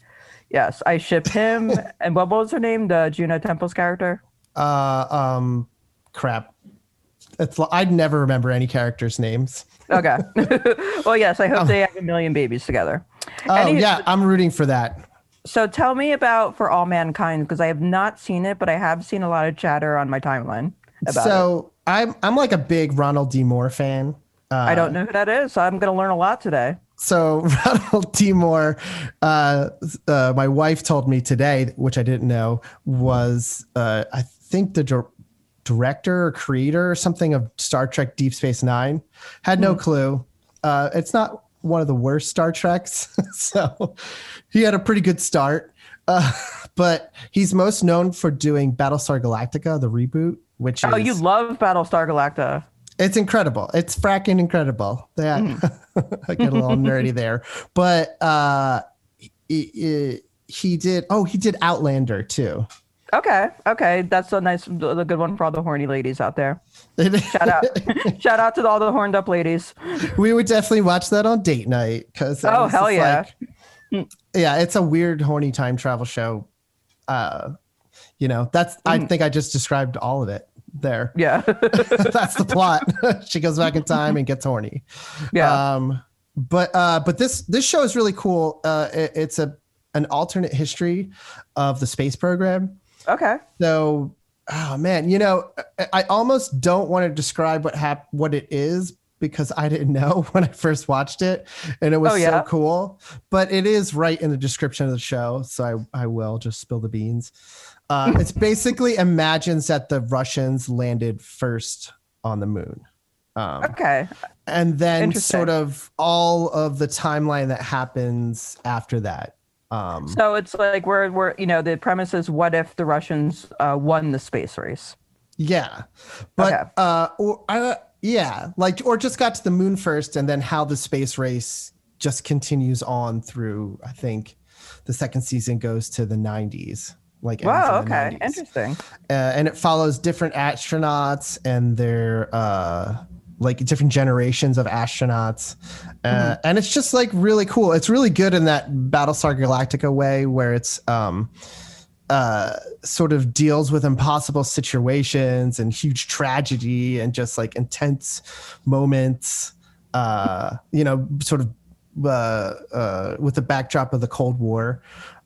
Yes, I ship him. (laughs) and what was her name? The Juno Temple's character.
Uh, um, crap. It's I'd never remember any characters' names.
Okay. (laughs) (laughs) well, yes, I hope they have a million babies together.
Oh
Any-
yeah, I'm rooting for that.
So tell me about For All Mankind because I have not seen it, but I have seen a lot of chatter on my timeline about it.
So I'm I'm like a big Ronald D. Moore fan. Uh,
I don't know who that is, so I'm going to learn a lot today.
So (laughs) Ronald D. Moore, uh, uh, my wife told me today, which I didn't know, was uh, I think the dir- director or creator or something of Star Trek Deep Space Nine. Had no clue. Uh, it's not one of the worst Star Treks, (laughs) so he had a pretty good start. Uh, (laughs) but he's most known for doing Battlestar Galactica, the reboot, which
Oh,
is
you love Battlestar Galactica.
it's incredible. It's fracking incredible. That (laughs) I get a little nerdy there, but uh, he, did. Oh, he did Outlander too.
Okay, okay, that's a nice, a good one for all the horny ladies out there. Shout out, (laughs) shout out to all the horned up ladies.
we would definitely watch that on date night because
Oh, hell yeah.
yeah, it's a weird horny time travel show. Uh, you know, that's I think I just described all of it there.
Yeah, (laughs) (laughs)
that's the plot. (laughs) she goes back in time and gets horny.
yeah,
Um, but uh, but this this show is really cool. Uh, it- it's a an alternate history of the space program.
okay.
So, oh man, you know, I, I almost don't want to describe what hap- what it is because I didn't know when I first watched it, and it was
Oh, yeah?
so cool. But it is right in the description of the show, so I I will just spill the beans. Uh, it's basically imagines that the Russians landed first on the moon. Um,
Okay.
and then sort of all of the timeline that happens after that. Um,
So it's like we're we're you know the premise is what if the Russians uh, won the space race?
yeah, but
Okay.
uh, or uh, yeah, like or just got to the moon first, and then how the space race just continues on through. I think the second season goes to the '90s. Like
Wow. Okay.
90s.
Interesting.
uh, and it follows different astronauts and their uh, like different generations of astronauts, uh, and it's just like really cool. It's really good in that Battlestar Galactica way, where it's um, uh, sort of deals with impossible situations and huge tragedy and just like intense moments. Uh, you know, sort of uh, uh, with the backdrop of the Cold War.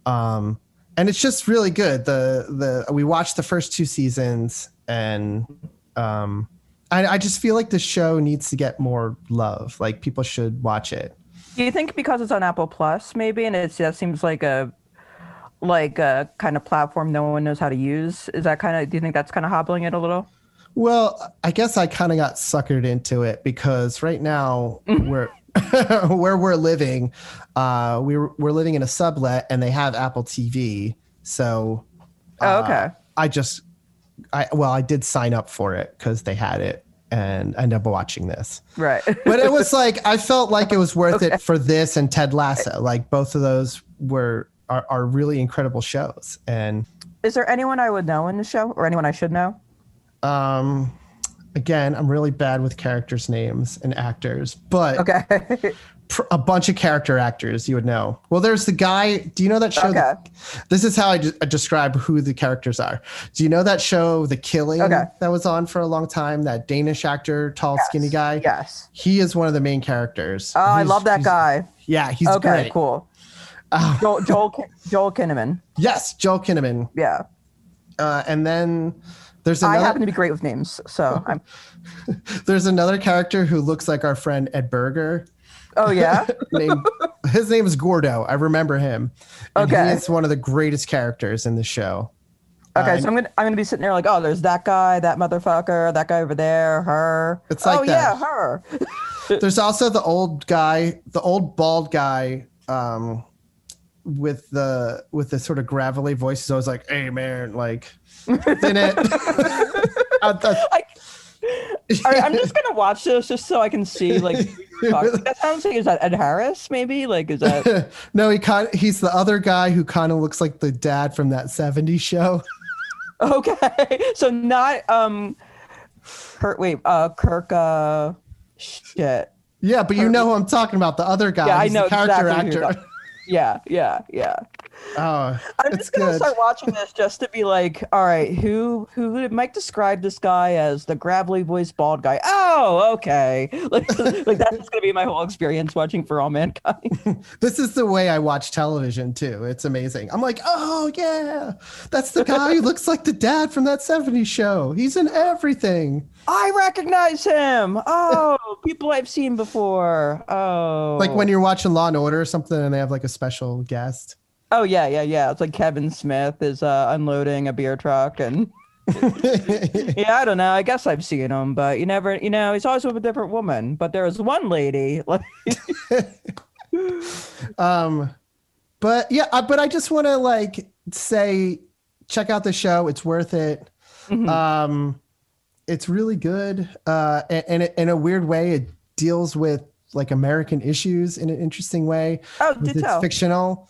Um, and it's just really good. The the we watched the first two seasons, and um, I, I just feel like the show needs to get more love. Like people should watch it.
Do you think because it's on Apple Plus, maybe, and it's that seems like a like a kind of platform no one knows how to use? Is that kind of? Do you think that's kind of hobbling it a little?
Well, I guess I kind of got suckered into it because right now (laughs) we're (laughs) where we're living, uh, we're we're living in a sublet and they have Apple TV. So,
Oh,
uh,
okay.
I just, I well, I did sign up for it because they had it, and I ended up watching this.
Right. (laughs)
But it was like I felt like it was worth it for this and Ted Lasso. Like both of those were are, are really incredible shows. And
Is there anyone I would know in the show, or anyone I should know?
um, again, I'm really bad with characters' names and actors, but
Okay.
a bunch of character actors you would know. Well, there's the guy. Do you know that show?
Okay.
this is how I, de- I describe who the characters are. Do you know that show, The Killing,
Okay.
that was on for a long time? That Danish actor, tall, skinny guy.
Yes.
He is one of the main characters.
Oh, I love that guy.
Yeah, he's
okay,
great.
cool.
Oh.
Joel, (laughs) Joel, Joel Kinnaman.
Yes, Joel Kinnaman.
Yeah.
Uh, and then there's
I happen to be great with names, so (laughs) I'm.
there's another character who looks like our friend Ed Berger.
Oh yeah. (laughs)
Named, his name is Gordo. I remember him. And
Okay.
He is one of the greatest characters in the show.
Okay,
Uh,
so I'm gonna I'm gonna be sitting there like, oh, there's that guy, that motherfucker, that guy over there, her.
It's like
oh
that.
yeah, her. (laughs)
There's also the old guy, the old bald guy, um, with the with the sort of gravelly voice. He's always like, "Hey man," like in it. Uh, that's- (laughs)
I, I'm just gonna watch this just so I can see like. who you're talking- That sounds like is that Ed Harris? Maybe like is that? (laughs)
no, he kind he's the other guy who kind of looks like the dad from that '70s show. (laughs)
okay, so not um, Kurt. Wait, uh, Kirk. Uh, shit.
Yeah, but you know who I'm talking about. The other guy.
Yeah, I know
character
exactly
actor.
Yeah, yeah, yeah.
Oh,
I'm just gonna
good.
start watching this just to be like, all right, who who Mike describe this guy as the gravelly voiced bald guy? Oh, okay. (laughs) Like, like that's gonna be my whole experience watching For All Mankind. (laughs)
This is the way I watch television too. It's amazing. I'm like, oh yeah, that's the guy who looks like the dad from that '70s show. He's in everything.
I recognize him. Oh, people I've seen before. Oh,
Like when oh. you're watching Law and Order or something, and they have like a special guest.
Oh yeah, yeah, yeah. It's like Kevin Smith is uh, unloading a beer truck, and (laughs) yeah, I don't know. I guess I've seen him, but you never, you know, he's always with a different woman. But there was one lady, (laughs) like, (laughs)
Um, but yeah, I, but I just want to like say, check out the show. It's worth it.
Mm-hmm.
Um, it's really good. Uh, and, and it, in a weird way, it deals with like American issues in an interesting way.
Oh,
it's
tell.
fictional.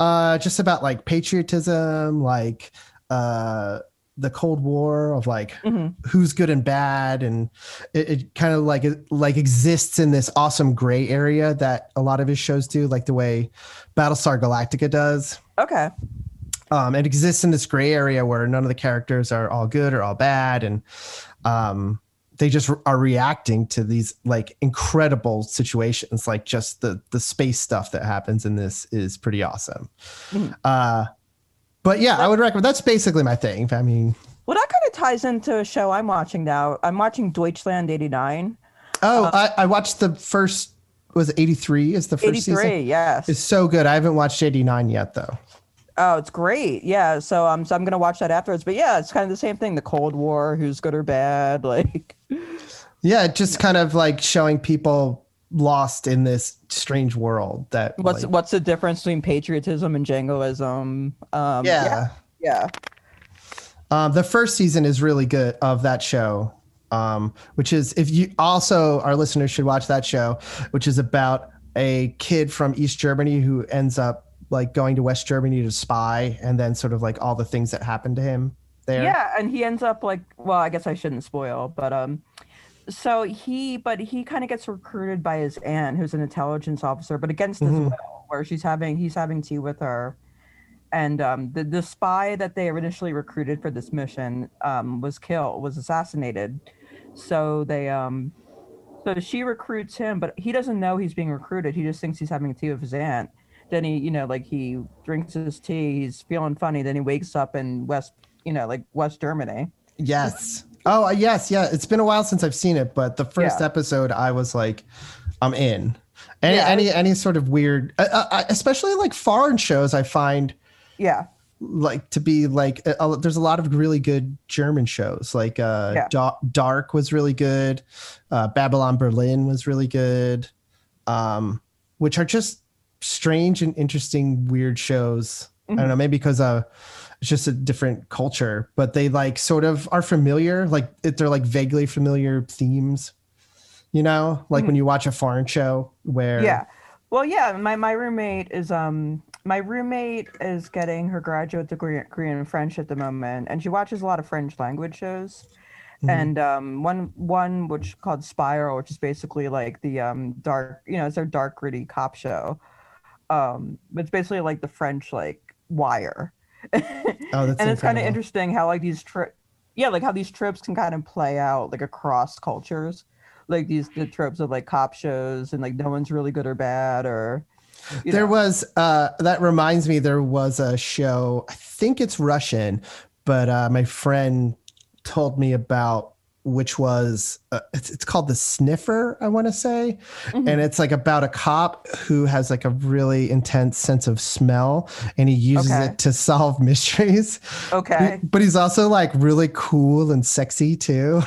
Uh, just about like patriotism, like uh, the Cold War of like
Mhm.
who's good and bad, and it, it kind of like it, like exists in this awesome gray area that a lot of his shows do, like the way Battlestar Galactica does.
okay,
Um, it exists in this gray area where none of the characters are all good or all bad, and um, they just are reacting to these like incredible situations. Like just the the space stuff that happens in this is pretty awesome.
Mhm.
Uh, but yeah, I would recommend. That's basically my thing. I mean,
well, that kind of ties into a show I'm watching now. I'm watching Deutschland '89.
oh,
Uh,
I, I watched the first. Was eighty three? Is the first
'83,
season?
yes.
It's so good. I haven't watched eighty nine yet though.
Oh, it's great. Yeah. So um, so I'm gonna watch that afterwards. But yeah, it's kind of the same thing. The Cold War, who's good or bad, (laughs) like.
Yeah, just kind of like showing people lost in this strange world that
What's
like,
what's the difference between patriotism and jingoism? Um,
yeah.
yeah,
Um, the first season is really good of that show, um, which is if you also our listeners should watch that show, which is about a kid from East Germany who ends up like going to West Germany to spy, and then sort of like all the things that happened to him there.
Yeah, and he ends up like well, I guess I shouldn't spoil, but um so he but he kind of gets recruited by his aunt who's an intelligence officer, but against his
Mhm.
will, where she's having he's having tea with her. And um the, the spy that they initially recruited for this mission um was killed, was assassinated. So they um so she recruits him, but he doesn't know he's being recruited. He just thinks he's having tea with his aunt. Then he, you know, like he drinks his tea, he's feeling funny, then he wakes up in West you know, like West Germany.
Yes. Oh, uh, yes, yeah. It's been a while since I've seen it, but the first
Yeah.
episode, I was like, I'm in. Any
Yeah,
any any sort of weird, uh, uh, especially like foreign shows, I find
Yeah.
like to be like uh, uh, there's a lot of really good German shows. Like uh,
Yeah.
Da- Dark was really good. Uh, Babylon Berlin was really good. Um, which are just strange and interesting, weird shows. I don't know, maybe because uh, it's just a different culture, but they like sort of are familiar. Like it, they're like vaguely familiar themes. You know, like when you watch a foreign show where
Yeah. Well, yeah, my, my roommate is um my roommate is getting her graduate degree, degree in French at the moment, and she watches a lot of French language shows.
Mhm.
And um, one one which called Spiral, which is basically like the um, dark, you know, it's their dark gritty cop show. Um, but it's basically like the French like Wire. (laughs)
Oh, that's
and it's kind of interesting how like these tri- yeah like how these tropes can kind of play out like across cultures like these the tropes of like cop shows and like no one's really good or bad or
there
know.
was uh that reminds me there was a show i think it's russian but uh my friend told me about which was uh, it's, it's called the sniffer i want to say.
Mm-hmm.
and it's like about a cop who has like a really intense sense of smell and he uses
Okay.
it to solve (laughs) mysteries.
Okay.
But he's also like really cool and sexy too.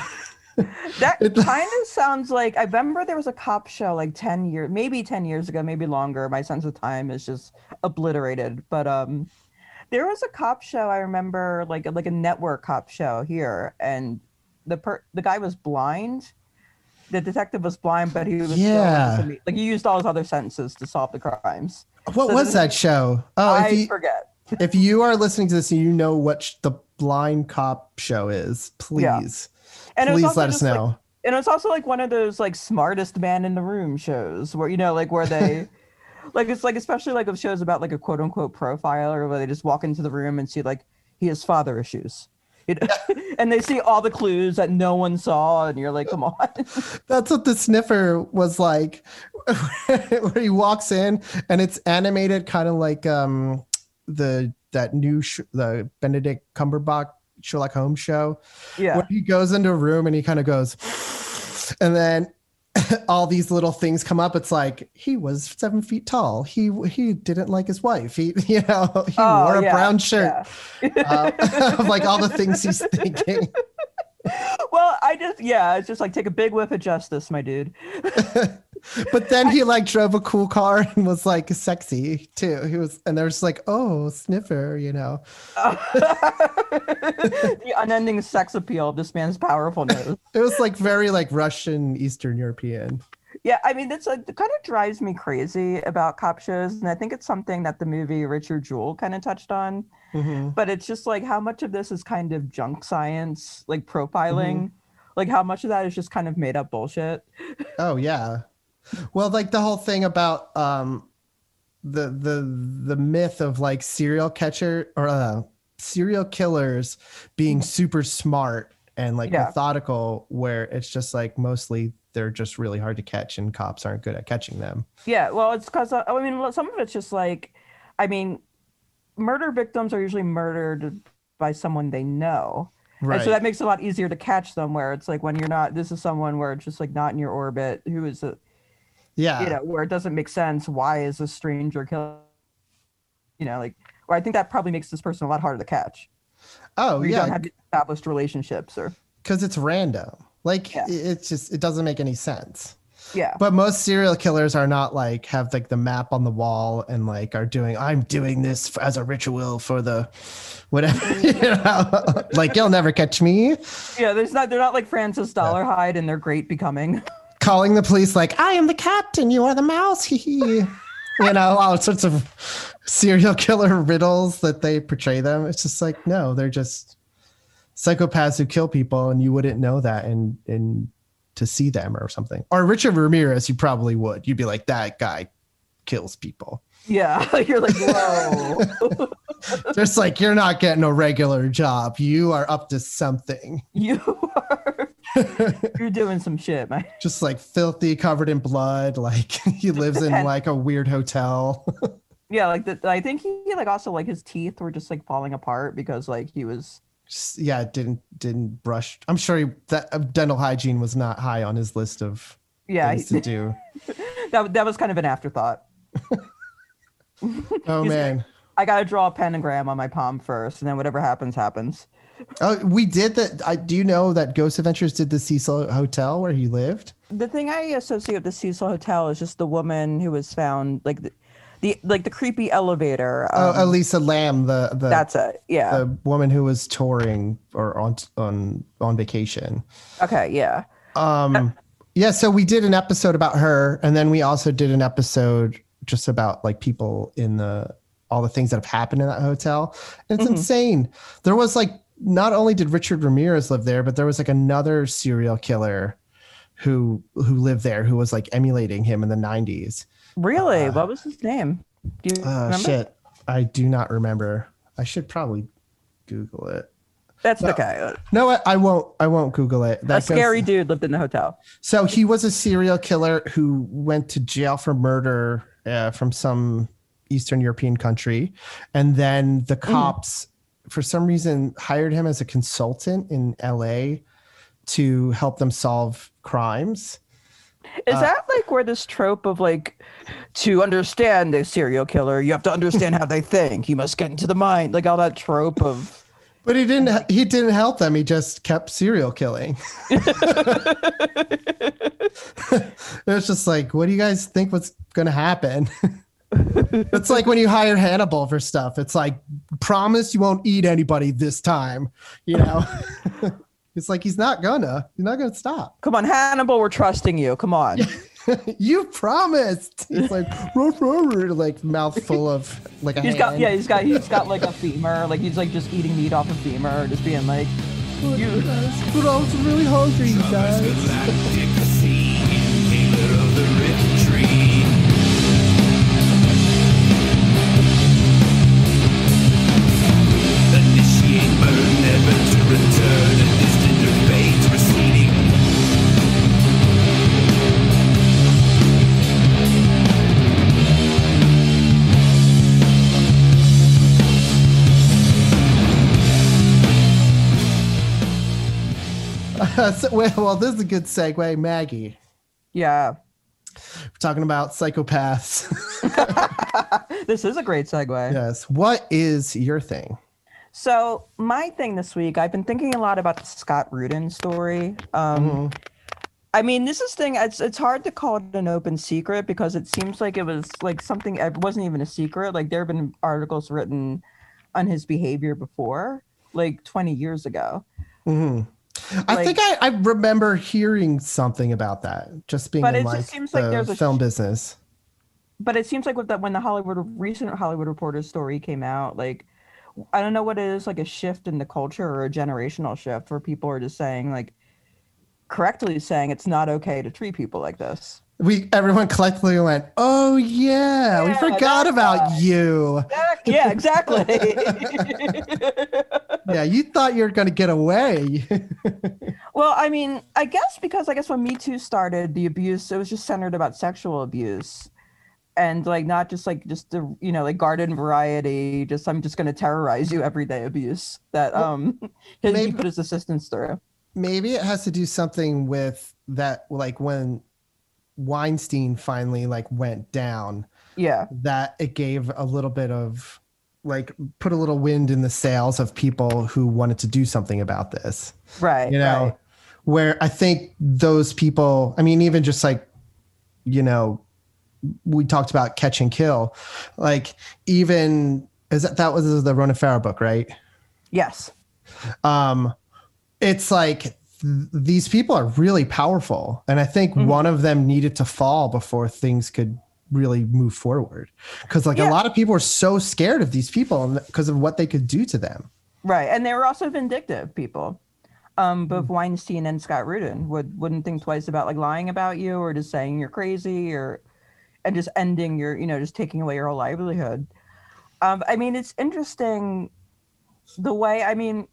That (laughs) kind of sounds like i remember there was a cop show like 10 years maybe 10 years ago maybe longer. My sense of time is just obliterated. But um there was a cop show i remember like like a network cop show here and the per the guy was blind. The detective was blind but he was
Yeah.
like, like he used all his other sentences to solve the crimes.
What
So
was that show? Oh
i
if you,
forget.
if you are listening to this and you know what sh- the blind cop show is
Yeah.
please
And
please let us
just, like,
know.
and it's also like one of those like smartest man in the room shows where you know like where they (laughs) like it's like especially like of shows about like a quote unquote profiler where they just walk into the room and see like he has father issues. You know? (laughs) and they see all the clues that no one saw and you're like come on. (laughs)
That's what the sniffer was like, (laughs) where he walks in and it's animated, kind of like um the that new sh- the Benedict Cumberbatch Sherlock Holmes show,
yeah.
Where he goes into a room and he kind of goes, and then (laughs) all these little things come up. It's like he was seven feet tall. He he didn't like his wife. He (laughs) you know he
Oh,
wore a
yeah,
brown shirt.
yeah.
Uh, (laughs) like all the things he's thinking.
well i just yeah it's just like take a big whiff of justice my dude
But then he like drove a cool car and was like sexy too. He was, and there's like, oh, sniffer, you know. (laughs)
the unending sex appeal of this man's powerful nose
It was like very like Russian, Eastern European.
Yeah, I mean, that's like it kind of drives me crazy about cop shows, and I think it's something that the movie Richard Jewell kind of touched on.
Mhm.
But it's just like how much of this is kind of junk science, like profiling, like how much of that is just kind of made up bullshit.
Oh yeah. Well, like the whole thing about um the the the myth of like serial catcher or uh, serial killers being super smart and like
Yeah.
methodical, where it's just like mostly they're just really hard to catch and cops aren't good at catching them.
Yeah, well, it's because I mean, some of it's just like, I mean, murder victims are usually murdered by someone they know. And
Right.
so that makes it a lot easier to catch them where it's like when you're not this is someone where it's just like not in your orbit who is a
Yeah.
you know, where it doesn't make sense. Why is a stranger killing? You know, like, or I think that probably makes this person a lot harder to catch.
oh
you
yeah.
don't have established relationships or
because it's random. Like
Yeah.
it- it's just it doesn't make any sense.
yeah,
But most serial killers are not like have like the map on the wall and like are doing I'm doing this as a ritual for the whatever (laughs) you know like you'll never catch me
yeah. There's not they're not like Francis Dolarhyde and their great becoming. (laughs)
calling the police like I am the cat and you are the mouse you know all sorts of serial killer riddles that they portray them. It's just like no they're just psychopaths who kill people and you wouldn't know that and and to see them or something. Or Richard Ramirez you probably would. You'd be like that guy kills people
yeah, (laughs) you're like whoa, (laughs)
just like you're not getting a regular job. You are up to something. (laughs)
You are. You're doing some shit, man.
just like filthy covered in blood like he lives in like a weird hotel.
Yeah, like the, I think he like also like his teeth were just like falling apart because like he was
Just- yeah didn't didn't brush. I'm sure he, that uh, dental hygiene was not high on his list of
yeah
things
he-
to do.
That that was kind of an afterthought. (laughs)
oh man
I gotta draw a pentagram on my palm first, and then whatever happens happens.
oh we did that i do you know that ghost adventures did the cecil hotel where he lived
The thing I associate with the Cecil Hotel is just the woman who was found, like the, the like the creepy elevator.
oh
um,
Elisa Lam the the
that's it. Yeah.
the woman who was touring or on on on vacation
okay. Yeah.
Um, yeah, so we did an episode about her, and then we also did an episode just about like people in the all the things that have happened in that hotel. And it's
Mhm.
insane. There was like not only did Richard Ramirez live there, but there was like another serial killer who who lived there who was like emulating him in the 90s.
Really? what was his name? Do you
Uh, shit. I do not remember. I should probably Google it.
That's
No.
okay.
No, I, I won't. I won't Google it.
a
That goes-
scary dude lived in the hotel.
So he was a serial killer who went to jail for murder uh, from some Eastern European country, and then
Mm.
the cops, for some reason, hired him as a consultant in L.A. to help them solve crimes.
Is
Uh,
that like where this trope of like to understand a serial killer, you have to understand how they think. You must get into the mind, like all that trope of.
But he didn't. He didn't help them. He just kept serial killing. (laughs) it's just like, what do you guys think? What's going to happen? (laughs) it's like when you hire Hannibal for stuff. It's like, promise you won't eat anybody this time. You know, (laughs) it's like he's not gonna. He's not gonna stop.
Come on, Hannibal, we're trusting you. Come on. (laughs)
you promised. He's like, "Ruff, ruff," like mouth full of like a.
He's got yeah, he's got he's got like a femur, like he's like just eating meat off a femur, just being like, you.
But I was really hungry, you guys. (laughs) so, well, this is a good segue, Maggie.
Yeah,
We're talking about psychopaths. (laughs)
this is a great segue.
yes. What is your thing?
So my thing this week, I've been thinking a lot about the Scott Rudin story. Um, I mean, this is thing. It's it's hard to call it an open secret because it seems like it was like something. It wasn't even a secret. Like there have been articles written on his behavior before, like 20 years ago.
hmm I
Like-
think I, I remember hearing something about that, just being
But
in
it just seems
the
like there's a
film business.
but it seems like with that when the Hollywood recent Hollywood Reporter story came out, like I don't know what it is, like a shift in the culture or a generational shift where people are just saying like correctly saying it's not okay to treat people like this.
We everyone collectively went, "Oh yeah, we forgot about
guy."
you."
Yeah, exactly. (laughs) (laughs)
yeah, you thought you were going to get away. (laughs)
well, I mean, I guess because I guess when Me Too started, the abuse it was just centered about sexual abuse. And like not just like just the you know like garden variety, just I'm just gonna terrorize you every day abuse that um he
maybe-
put his assistants through.
Maybe it has to do something with that, like when Weinstein finally like went down.
Yeah.
that it gave a little bit of like put a little wind in the sails of people who wanted to do something about this
Right.
you know
right.
where i think those people i mean even just like you know we talked about catch and kill like even is that that was the Ronan Farrow book right
Yes.
um it's like th- these people are really powerful and i think
Mm-hmm.
one of them needed to fall before things could really move forward because like
Yeah.
a lot of people are so scared of these people because of what they could do to them
Right. And they were also vindictive people. Um, both Weinstein and Scott Rudin would wouldn't think twice about like lying about you or just saying you're crazy or and just ending your, you know, just taking away your whole livelihood. Um, I mean, it's interesting the way I mean,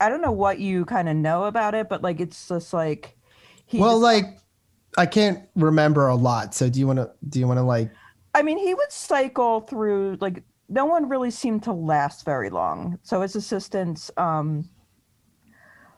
I don't know what you kind of know about it, but like it's just like he
well
just-
like i can't remember a lot so do you want to do you want to like
I mean, he would cycle through like no one really seemed to last very long. So his assistants, um,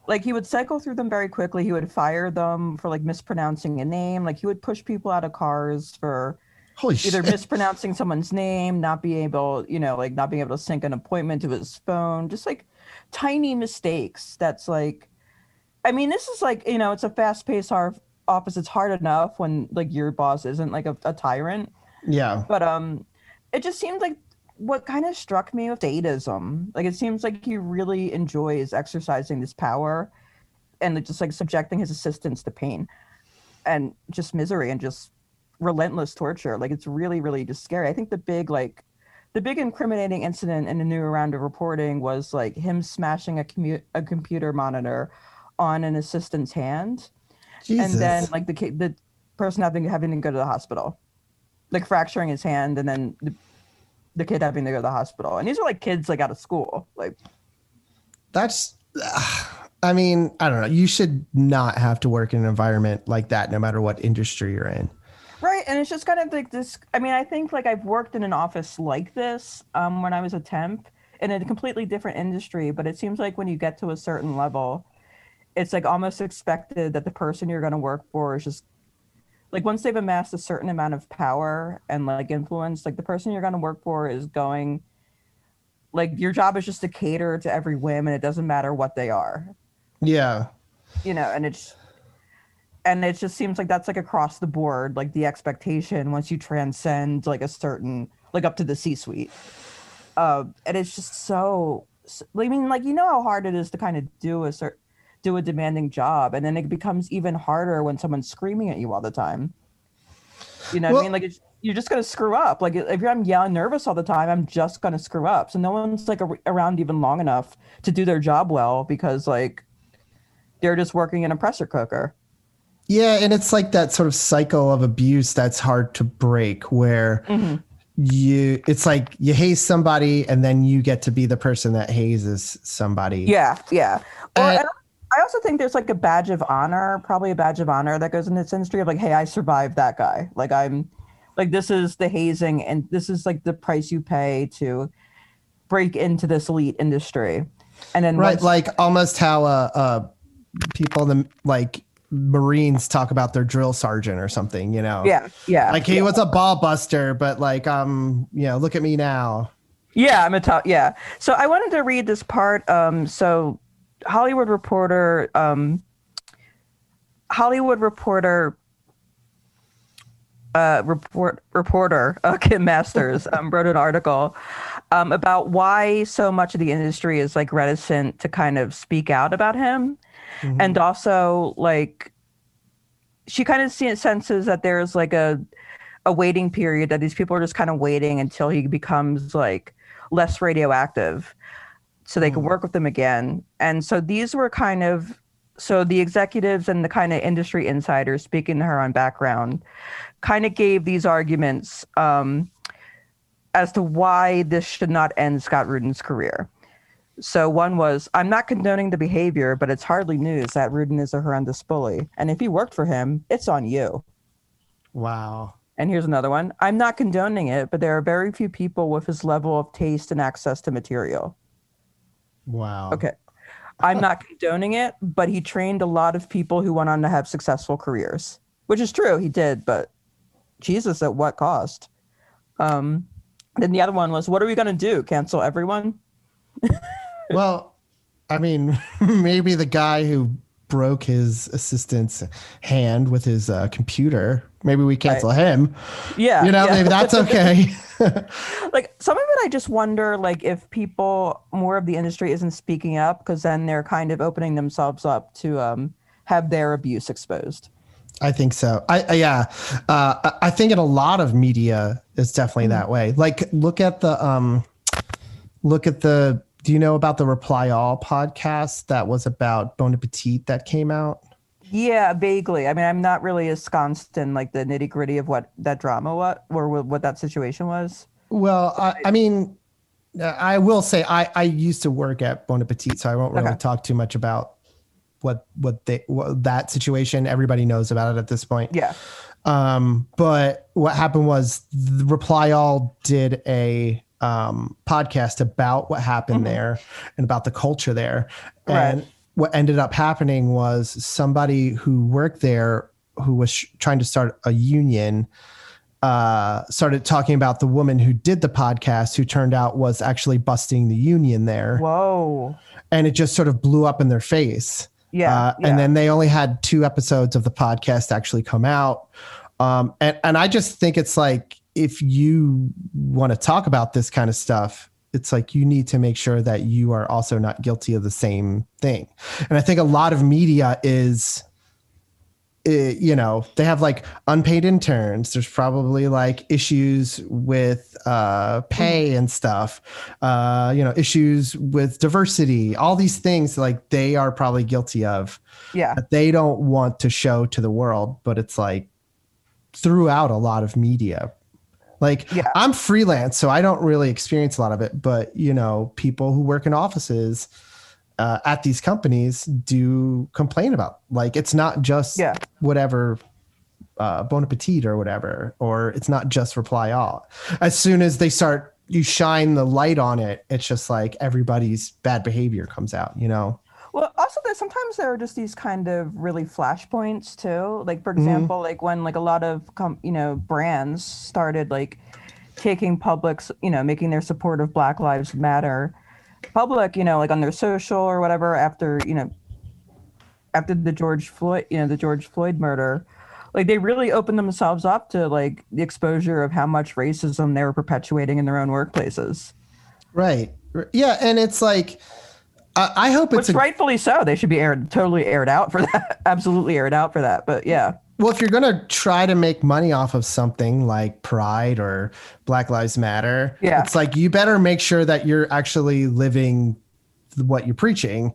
like he would cycle through them very quickly. He would fire them for like mispronouncing a name. Like he would push people out of cars for
holy
either
shit
mispronouncing someone's name, not being able, you know, like not being able to sync an appointment to his phone, just like tiny mistakes. That's like, I mean, this is like, you know, it's a fast paced office. It's hard enough when like your boss isn't like a, a tyrant.
Yeah.
But um it just seems like what kind of struck me with sadism like it seems like he really enjoys exercising this power and just like subjecting his assistants to pain and just misery and just relentless torture. Like it's really really just scary. I think the big like the big incriminating incident in the new round of reporting was like him smashing a commu- a computer monitor on an assistant's hand,
Jesus.
and then like the the person having having to go to the hospital, like fracturing his hand, and then the, the kid having to go to the hospital. And these are like kids like out of school, like
That's, I mean, I don't know. You should not have to work in an environment like that, no matter what industry you're in.
Right, and it's just kind of like this. I mean, I think like I've worked in an office like this um, when I was a temp in a completely different industry, but it seems like when you get to a certain level, it's like almost expected that the person you're going to work for is just like once they've amassed a certain amount of power and like influence, like the person you're going to work for is going like your job is just to cater to every whim, and it doesn't matter what they are
Yeah.
you know and it's and it just seems like that's like across the board like the expectation once you transcend like a certain like up to the c suite uh and it's just so i mean like you know how hard it is to kind of do a cert do a demanding job and then it becomes even harder when someone's screaming at you all the time you know what
Well-
i mean like it's, you're just going to screw up like if i'm yelling nervous all the time i'm just going to screw up so no one's like ar- around even long enough to do their job well because like they're just working in a pressure cooker.
Yeah, and it's like that sort of cycle of abuse that's hard to break where
Mm-hmm.
you it's like you haze somebody and then you get to be the person that hazes somebody.
Yeah, yeah. Or
Uh,
I also think there's like a badge of honor, probably a badge of honor that goes in this industry of like, hey, I survived that guy. Like I'm like this is the hazing and this is like the price you pay to break into this elite industry. And then
Right,
once-
like almost how uh uh people in the like Marines talk about their drill sergeant or something, you know.
yeah, yeah.
Like he was a ball buster, but like um, you know, look at me now.
Yeah, I'm a top. Yeah. So I wanted to read this part. Um, so Hollywood Reporter, um, Hollywood Reporter, uh, report reporter (laughs) uh, Kim Masters um, wrote an article um, about why so much of the industry is like reticent to kind of speak out about him, and also like she kind of senses that there's like a a waiting period that these people are just kind of waiting until he becomes like less radioactive so they could work with them again and so these were kind of so the executives and the kind of industry insiders speaking to her on background kind of gave these arguments um, as to why this should not end scott rudin's career so one was i'm not condoning the behavior but it's hardly news that rudin is a horrendous bully and if you worked for him it's on you
Wow.
and here's another one. I'm not condoning it, but there are very few people with his level of taste and access to material.
Wow.
Okay. I'm not condoning it, but he trained a lot of people who went on to have successful careers, which is true. He did, but Jesus, at what cost? Um, then the other one was, what are we going to do? Cancel everyone? (laughs)
Well, I mean, (laughs) maybe the guy who broke his assistant's hand with his uh, computer, maybe we cancel him.
Yeah.
You know,
yeah.
maybe that's (laughs) okay.
like some of it i just wonder like if people more of the industry isn't speaking up because then they're kind of opening themselves up to um have their abuse exposed
I think so. I, I yeah. Uh, I- think in a lot of media it's definitely that way. Like look at the um look at the do you know about the Reply All podcast that was about Bon Appetit that came out?
Yeah vaguely i mean i'm not really ensconced in like the nitty gritty of what that drama what or what that situation was
Well, I, I mean, I will say I, I used to work at Bon Appetit, so I won't really
Okay.
talk too much about what what they what, that situation. Everybody knows about it at this point.
yeah
Um, but what happened was the Reply All did a um, podcast about what happened there and about the culture there. And
Right.
What ended up happening was somebody who worked there who was sh- trying to start a union uh, started talking about the woman who did the podcast who turned out was actually busting the union there
whoa
and it just sort of blew up in their face
yeah,
uh,
yeah.
and then they only had two episodes of the podcast actually come out. Um, and, and I just think it's like, if you want to talk about this kind of stuff, it's like you need to make sure that you are also not guilty of the same thing. And I think a lot of media is eh, you know they have like unpaid interns there's probably like issues with uh pay and stuff uh you know issues with diversity all these things like they are probably guilty of
Yeah.
they don't want to show to the world but it's like throughout a lot of media like
Yeah.
i'm freelance so i don't really experience a lot of it but you know people who work in offices uh, at these companies do complain about like it's not just
Yeah.
whatever uh, bon appetit or whatever or it's not just reply all as soon as they start you shine the light on it it's just like everybody's bad behavior comes out you know
Well, also there's sometimes there are just these kind of really flashpoints too. Like for
Mhm.
example, like when like a lot of com- you know brands started like taking public's you know making their support of Black Lives Matter public, you know, like on their social or whatever after you know after the George Floyd you know the George Floyd murder. Like they really opened themselves up to like the exposure of how much racism they were perpetuating in their own workplaces.
right yeah and it's like i, I hope it's
Which
a,
rightfully so. They should be aired totally aired out for that. (laughs) Absolutely aired out for that. But yeah.
Well, if you're going to try to make money off of something like Pride or Black Lives Matter,
Yeah.
it's like you better make sure that you're actually living what you're preaching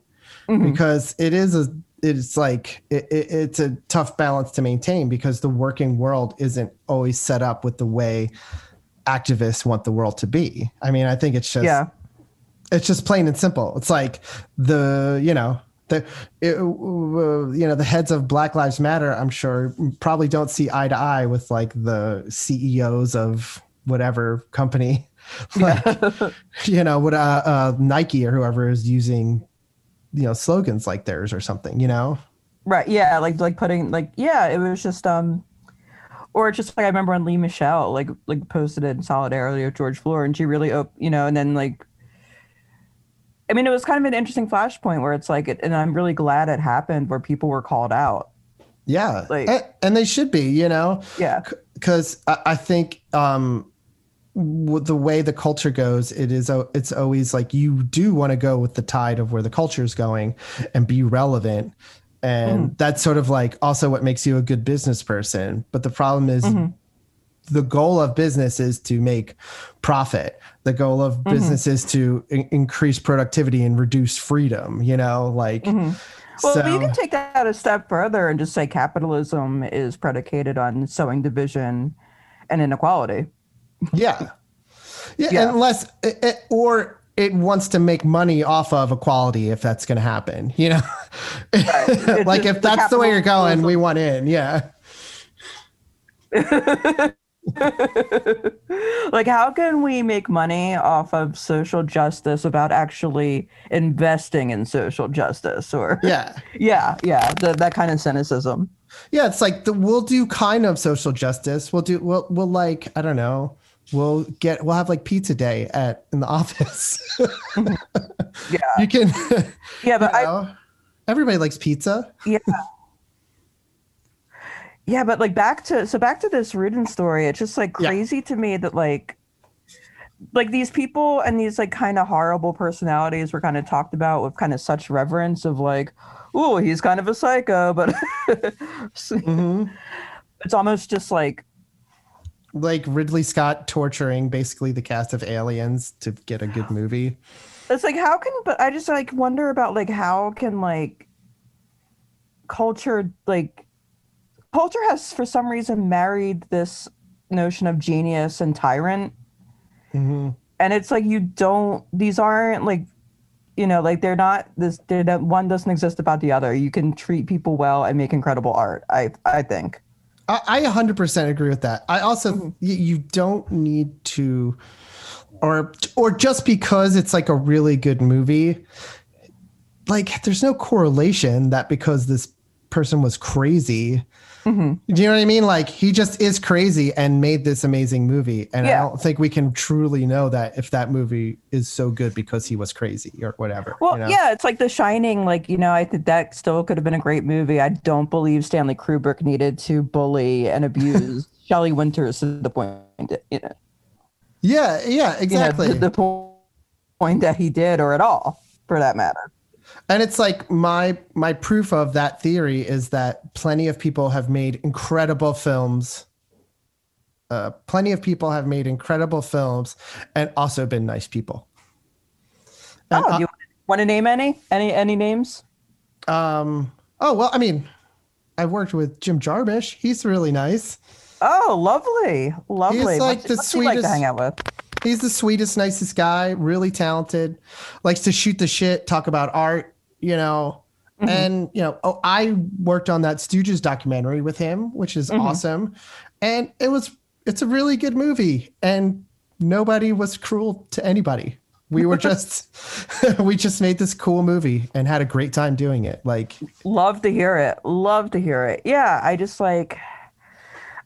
Mhm.
because it is a it's like it, it, it's a tough balance to maintain because the working world isn't always set up with the way activists want the world to be. I mean, I think it's just
Yeah.
It's just plain and simple. It's like the you know the it, uh, you know the heads of Black Lives Matter. I'm sure probably don't see eye to eye with like the CEOs of whatever company, (laughs) like you know what uh, uh, Nike or whoever is using you know slogans like theirs or something. You know.
Right. Yeah. Like like putting like yeah, it was just um or just like I remember when Lea Michele like like posted it in solidarity with George Floyd and she really op- you know, and then like I mean it was kind of an interesting flashpoint where it's like and I'm really glad it happened where people were called out.
Yeah,
Like-
and, and they should be, you know.
Yeah.
because I, I think um, with the way the culture goes, it is it's always like you do want to go with the tide of where the culture is going and be relevant, and that's sort of like also what makes you a good business person. But the problem is. The goal of business is to make profit. The goal of mm-hmm. business is to in- increase productivity and reduce freedom. You know, like mm-hmm.
Well,
so.
you can take that a step further and just say capitalism is predicated on sowing division and inequality.
Yeah. Yeah,
Yeah.
unless it, it- or it wants to make money off of equality if that's going to happen, you know. (laughs) Like if that's the way you're going, we want in, yeah. (laughs) (laughs)
like how can we make money off of social justice without actually investing in social justice or
Yeah. (laughs)
yeah yeah the, that kind of cynicism
Yeah, it's like the, we'll do kind of social justice. We'll do we'll we'll like, I don't know. We'll get we'll have like pizza day at in the office.
yeah (laughs)
you can
yeah but
you
I,
everybody likes pizza.
yeah yeah but like back to so back to this Rudin story it's just like
Yeah.
crazy to me that like like these people and these like kind of horrible personalities were kind of talked about with kind of such reverence of like oh he's kind of a psycho but
Mhm. (laughs)
it's almost just like
Like Ridley Scott torturing basically the cast of aliens to get a good (sighs) movie.
it's like how can but i just like wonder about like how can like culture like culture has for some reason married this notion of genius and tyrant
Mhm.
and it's like you don't these aren't like you know like they're not this they're one doesn't exist about the other you can treat people well and make incredible art i i think
I, I 100% agree with that. I also
Mm-hmm.
you, you don't need to or or just because it's like a really good movie like there's no correlation that because this person was crazy
Mm-hmm.
do you know what I mean? Like he just is crazy and made this amazing movie, and I don't think we can truly know that if that movie is so good because he was crazy or whatever.
Well,
you know?
yeah, it's like The Shining. Like you know, I think that still could have been a great movie. I don't believe Stanley Kubrick needed to bully and abuse (laughs) Shelley Winters to the point. You know,
yeah, yeah,
you know,
exactly.
the, the point that he did, or at all, for that matter.
And it's like my my proof of that theory is that plenty of people have made incredible films. Uh, plenty of people have made incredible films and also been nice people. And,
oh, do you want to name any? Any any names?
Um. Oh well, I mean, I've worked with Jim Jarmusch. He's really nice.
Oh, lovely, lovely.
He's like
what's,
the
what's he like to
sweetest-
hang out with?
He's the sweetest, nicest guy. Really talented. Likes to shoot the shit. Talk about art. You know.
Mhm.
And you know, oh, I worked on that Stooges documentary with him, which is
Mhm.
awesome. And it was it's a really good movie. And nobody was cruel to anybody. We were (laughs) just (laughs) we just made this cool movie and had a great time doing it. Like
Love to hear it. Love to hear it. Yeah, I just like.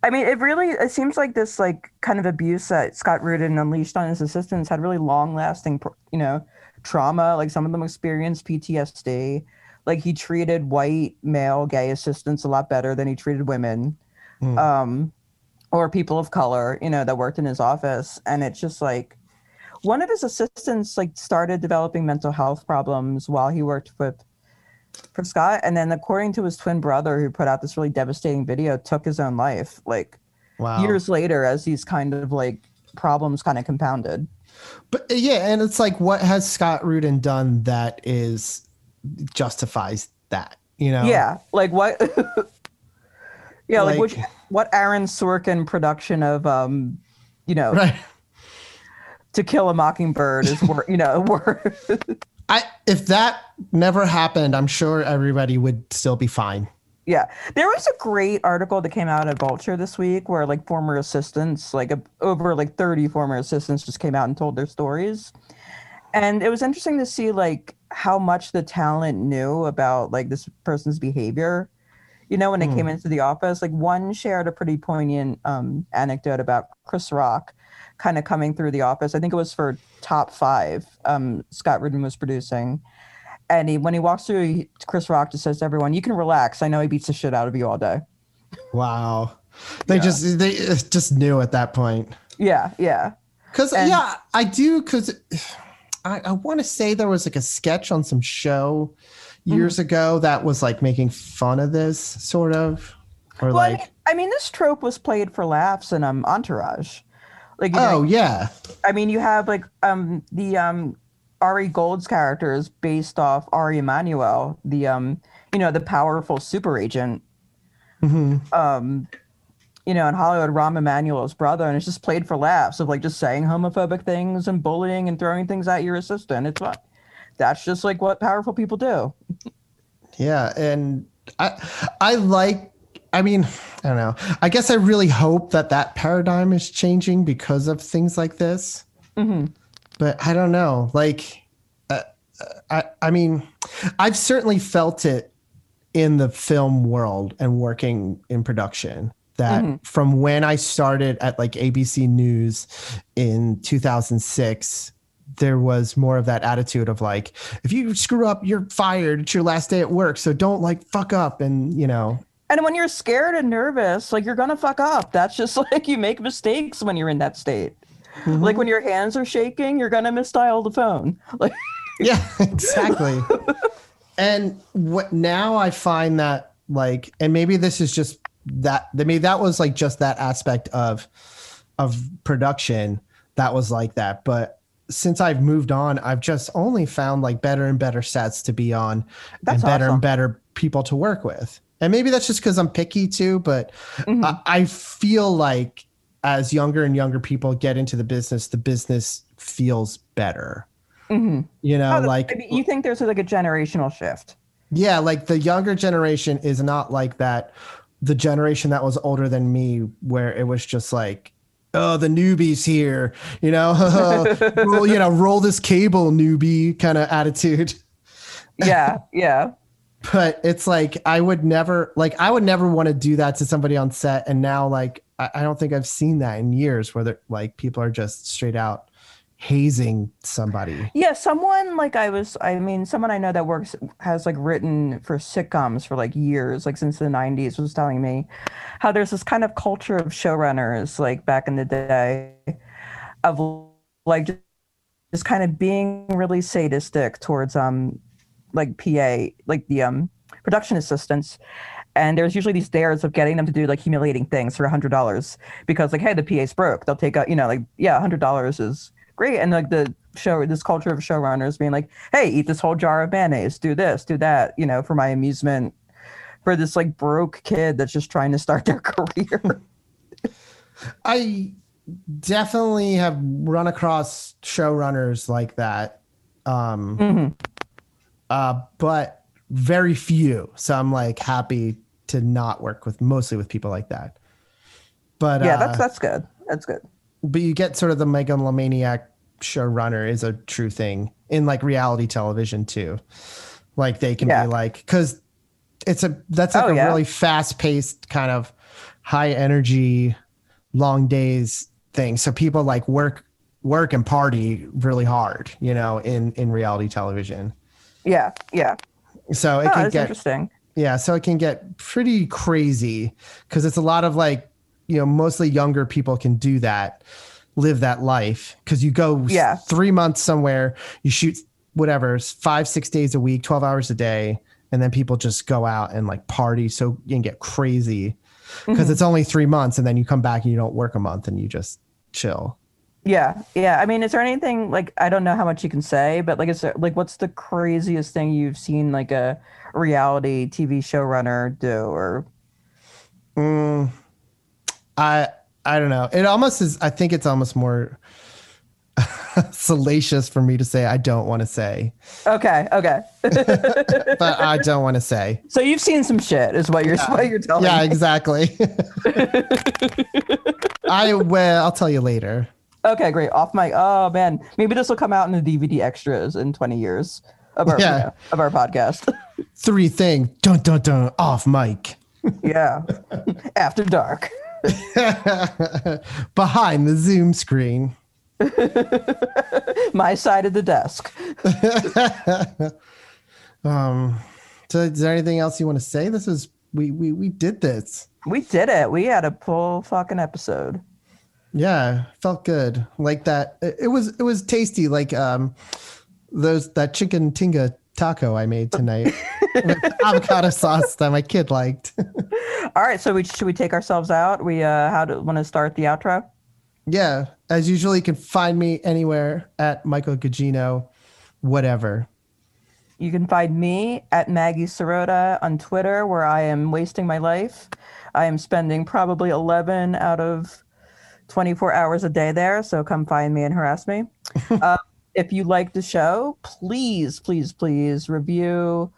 I mean, it really it seems like this like kind of abuse that Scott Rudin unleashed on his assistants had really long lasting, you know, trauma. Like some of them experienced PTSD. Like he treated white male gay assistants a lot better than he treated women,
Hmm.
um, or people of color, you know, that worked in his office. And it's just like one of his assistants like started developing mental health problems while he worked with for Scott. And then according to his twin brother who put out this really devastating video, took his own life like
wow.
years later as these kind of like problems kind of compounded.
But uh, yeah, and it's like, what has Scott Rudin done that is justifies that? You know?
Yeah. Like what (laughs) Yeah, like,
Like-
which what Aaron Sorkin production of um you know
Right.
to kill a mockingbird is wor- you know (laughs) wor-
I if that never happened, I'm sure everybody would still be fine.
Yeah, there was a great article that came out of Vulture this week where like former assistants, like a, over like 30 former assistants just came out and told their stories. And it was interesting to see like how much the talent knew about like this person's behavior. You know, when they came
Hmm.
into the office, like one shared a pretty poignant um, anecdote about Chris Rock kind of coming through the office. I think it was for Top Five. Um, Scott Rudin was producing, and he, when he walks through, he, Chris Rock just says to everyone, "You can relax. I know he beats the shit out of you all day."
Wow. They just they uh, just knew at that point.
Yeah, yeah.
Cause yeah, I do cause I, I want to say there was like a sketch on some show years ago that was like making fun of this sort of. Or
Well, I
like
mean, I mean, this trope was played for laughs in um Entourage. Like,
Oh
know,
yeah.
I mean, you have like um the um Ari Gold's character is based off Ari Emanuel, the um you know the powerful super agent.
hmm
Um, you know, in Hollywood, Rahm Emanuel's brother, and it's just played for laughs of like just saying homophobic things and bullying and throwing things at your assistant. It's what that's just like what powerful people do.
Yeah, and I I like I mean, I don't know. I guess I really hope that that paradigm is changing because of things like this.
hmm
But I don't know. Like uh, I I mean, I've certainly felt it in the film world and working in production that
Mhm.
from when I started at like ABC News in 2006 there was more of that attitude of like if you screw up you're fired it's your last day at work so don't like fuck up and you know
And when you're scared and nervous, like you're gonna fuck up. That's just (laughs) like you make mistakes when you're in that state. Like when mm-hmm. your hands are shaking, you're gonna misdial the phone. (laughs) Like
yeah (laughs) exactly and what now i find that like and maybe this is just that I mean that was like just that aspect of of production that was like that but since i've moved on i've just only found like better and better sets to be on
That's
and better
awesome.
and better people to work with and maybe that's just because i'm picky too but
Mhm.
I, I feel like as younger and younger people get into the business the business feels better
Mhm.
you know
Oh,
like
you think there's like a generational shift.
yeah, like the younger generation is not like that. The generation that was older than me, where it was just like, oh, the newbies here, you know, (laughs) roll, you know, roll this cable, newbie kind of attitude.
Yeah, yeah.
But it's like I would never, like, I would never want to do that to somebody on set. And now, like, I, I don't think I've seen that in years, where like people are just straight out hazing somebody.
Yeah, someone like I was I mean, someone I know that works has like written for sitcoms for like years, like since the 90s was telling me how there's this kind of culture of showrunners like back in the day of like just kind of being really sadistic towards um like PA, like the um production assistants. And there's usually these dares of getting them to do like humiliating things for a hundred dollars because like, hey, the PA's broke. They'll take out, you know, like, yeah, a hundred dollars is great. And like the show, this culture of showrunners being like, hey, eat this whole jar of mayonnaise, do this, do that, you know, for my amusement, for this like broke kid that's just trying to start their (laughs) career.
I definitely have run across showrunners like that. Um,
Mhm.
Uh, but very few. So I'm like happy to not work with mostly with people like that. But
yeah,
uh,
that's that's good. That's good.
but you get sort of the megalomaniac showrunner is a true thing in like reality television too. Like they can
Yeah.
be like because it's a that's like
Oh,
a
yeah.
really fast paced kind of high energy, long days thing. So people like work work and party really hard, you know, in in reality television.
Yeah, yeah.
So it
Oh,
can get
interesting.
yeah, so it can get pretty crazy because it's a lot of like, you know, mostly younger people can do that, live that life. Because you go
Yeah.
three months somewhere, you shoot whatever, five, six days a week, 12 hours a day, and then people just go out and like party so you can get crazy because
Mhm.
it's only three months and then you come back and you don't work a month and you just chill.
Yeah, yeah. I mean, is there anything like I don't know how much you can say, but like, is there like what's the craziest thing you've seen like a reality TV showrunner do? Or
Mm, I I don't know. It almost is. I think it's almost more (laughs) salacious for me to say. I don't want to say,
okay, okay. (laughs)
but I don't want to say.
so you've seen some shit, is what you're what you're telling
Yeah,
me.
exactly. (laughs) I will. I'll tell you later.
Okay, great. Off mic. oh man, maybe this will come out in the DVD extras in 20 years of our
Yeah.
you know, of our podcast. (laughs)
Three thing. Dun dun dun. Off mic.
yeah, after dark. (laughs)
Behind the Zoom screen. (laughs)
My side of the desk.
um. So, is there anything else you want to say? This is we we we did this.
We did it. We had a full fucking episode.
Yeah, felt good. Like that. It, was it was tasty. Like um, those that chicken tinga taco I made tonight (laughs) with avocado sauce that my kid liked. (laughs)
All right, so we should we take ourselves out? We uh how do want to start the outro?
yeah, as usual, you can find me anywhere at Michael Gugino, whatever.
You can find me at Maggie Sirota on Twitter, where I am wasting my life. I am spending probably 11 out of 24 hours a day there. So come find me and harass me. (laughs) uh, if you like the show, please, please, please review.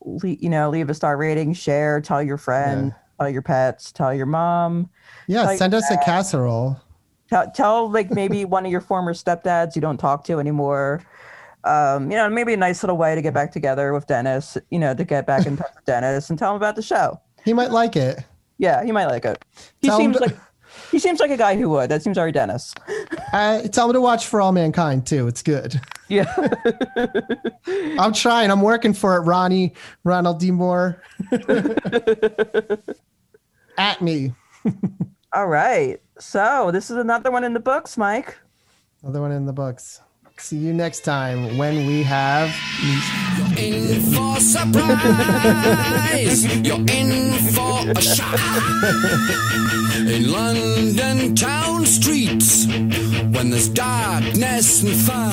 Le- you know, leave a star rating, share, tell your friend, tell your pets, tell your mom.
Yeah, send us a casserole.
Tell, tell like maybe one of your former stepdads you don't talk to anymore. Um, you know, maybe a nice little way to get back together with Dennis. You know, to get back in touch with (laughs) Dennis and tell him about the show.
He might like it.
Yeah, he might like it. He
Tell
seems like he seems like a guy who would. That seems very Dennis.
Uh, tell him to watch For All Mankind too. It's good.
Yeah. (laughs)
I'm trying. I'm working for it, Ronnie. Ronald D. Moore. (laughs) at me.
All right. So this is another one in the books, Mike.
Another one in the books. See you next time when we have.
in for surprise. You're in for a shock. In London town streets, when there's darkness and fire.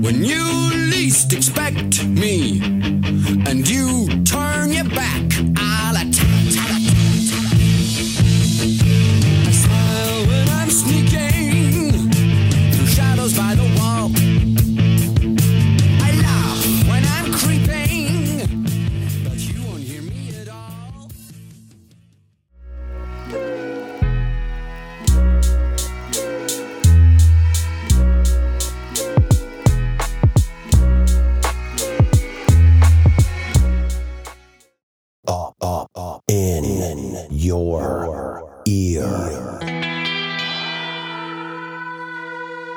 When you least expect me, and you turn your back,
your ear.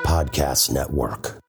Podcast Network.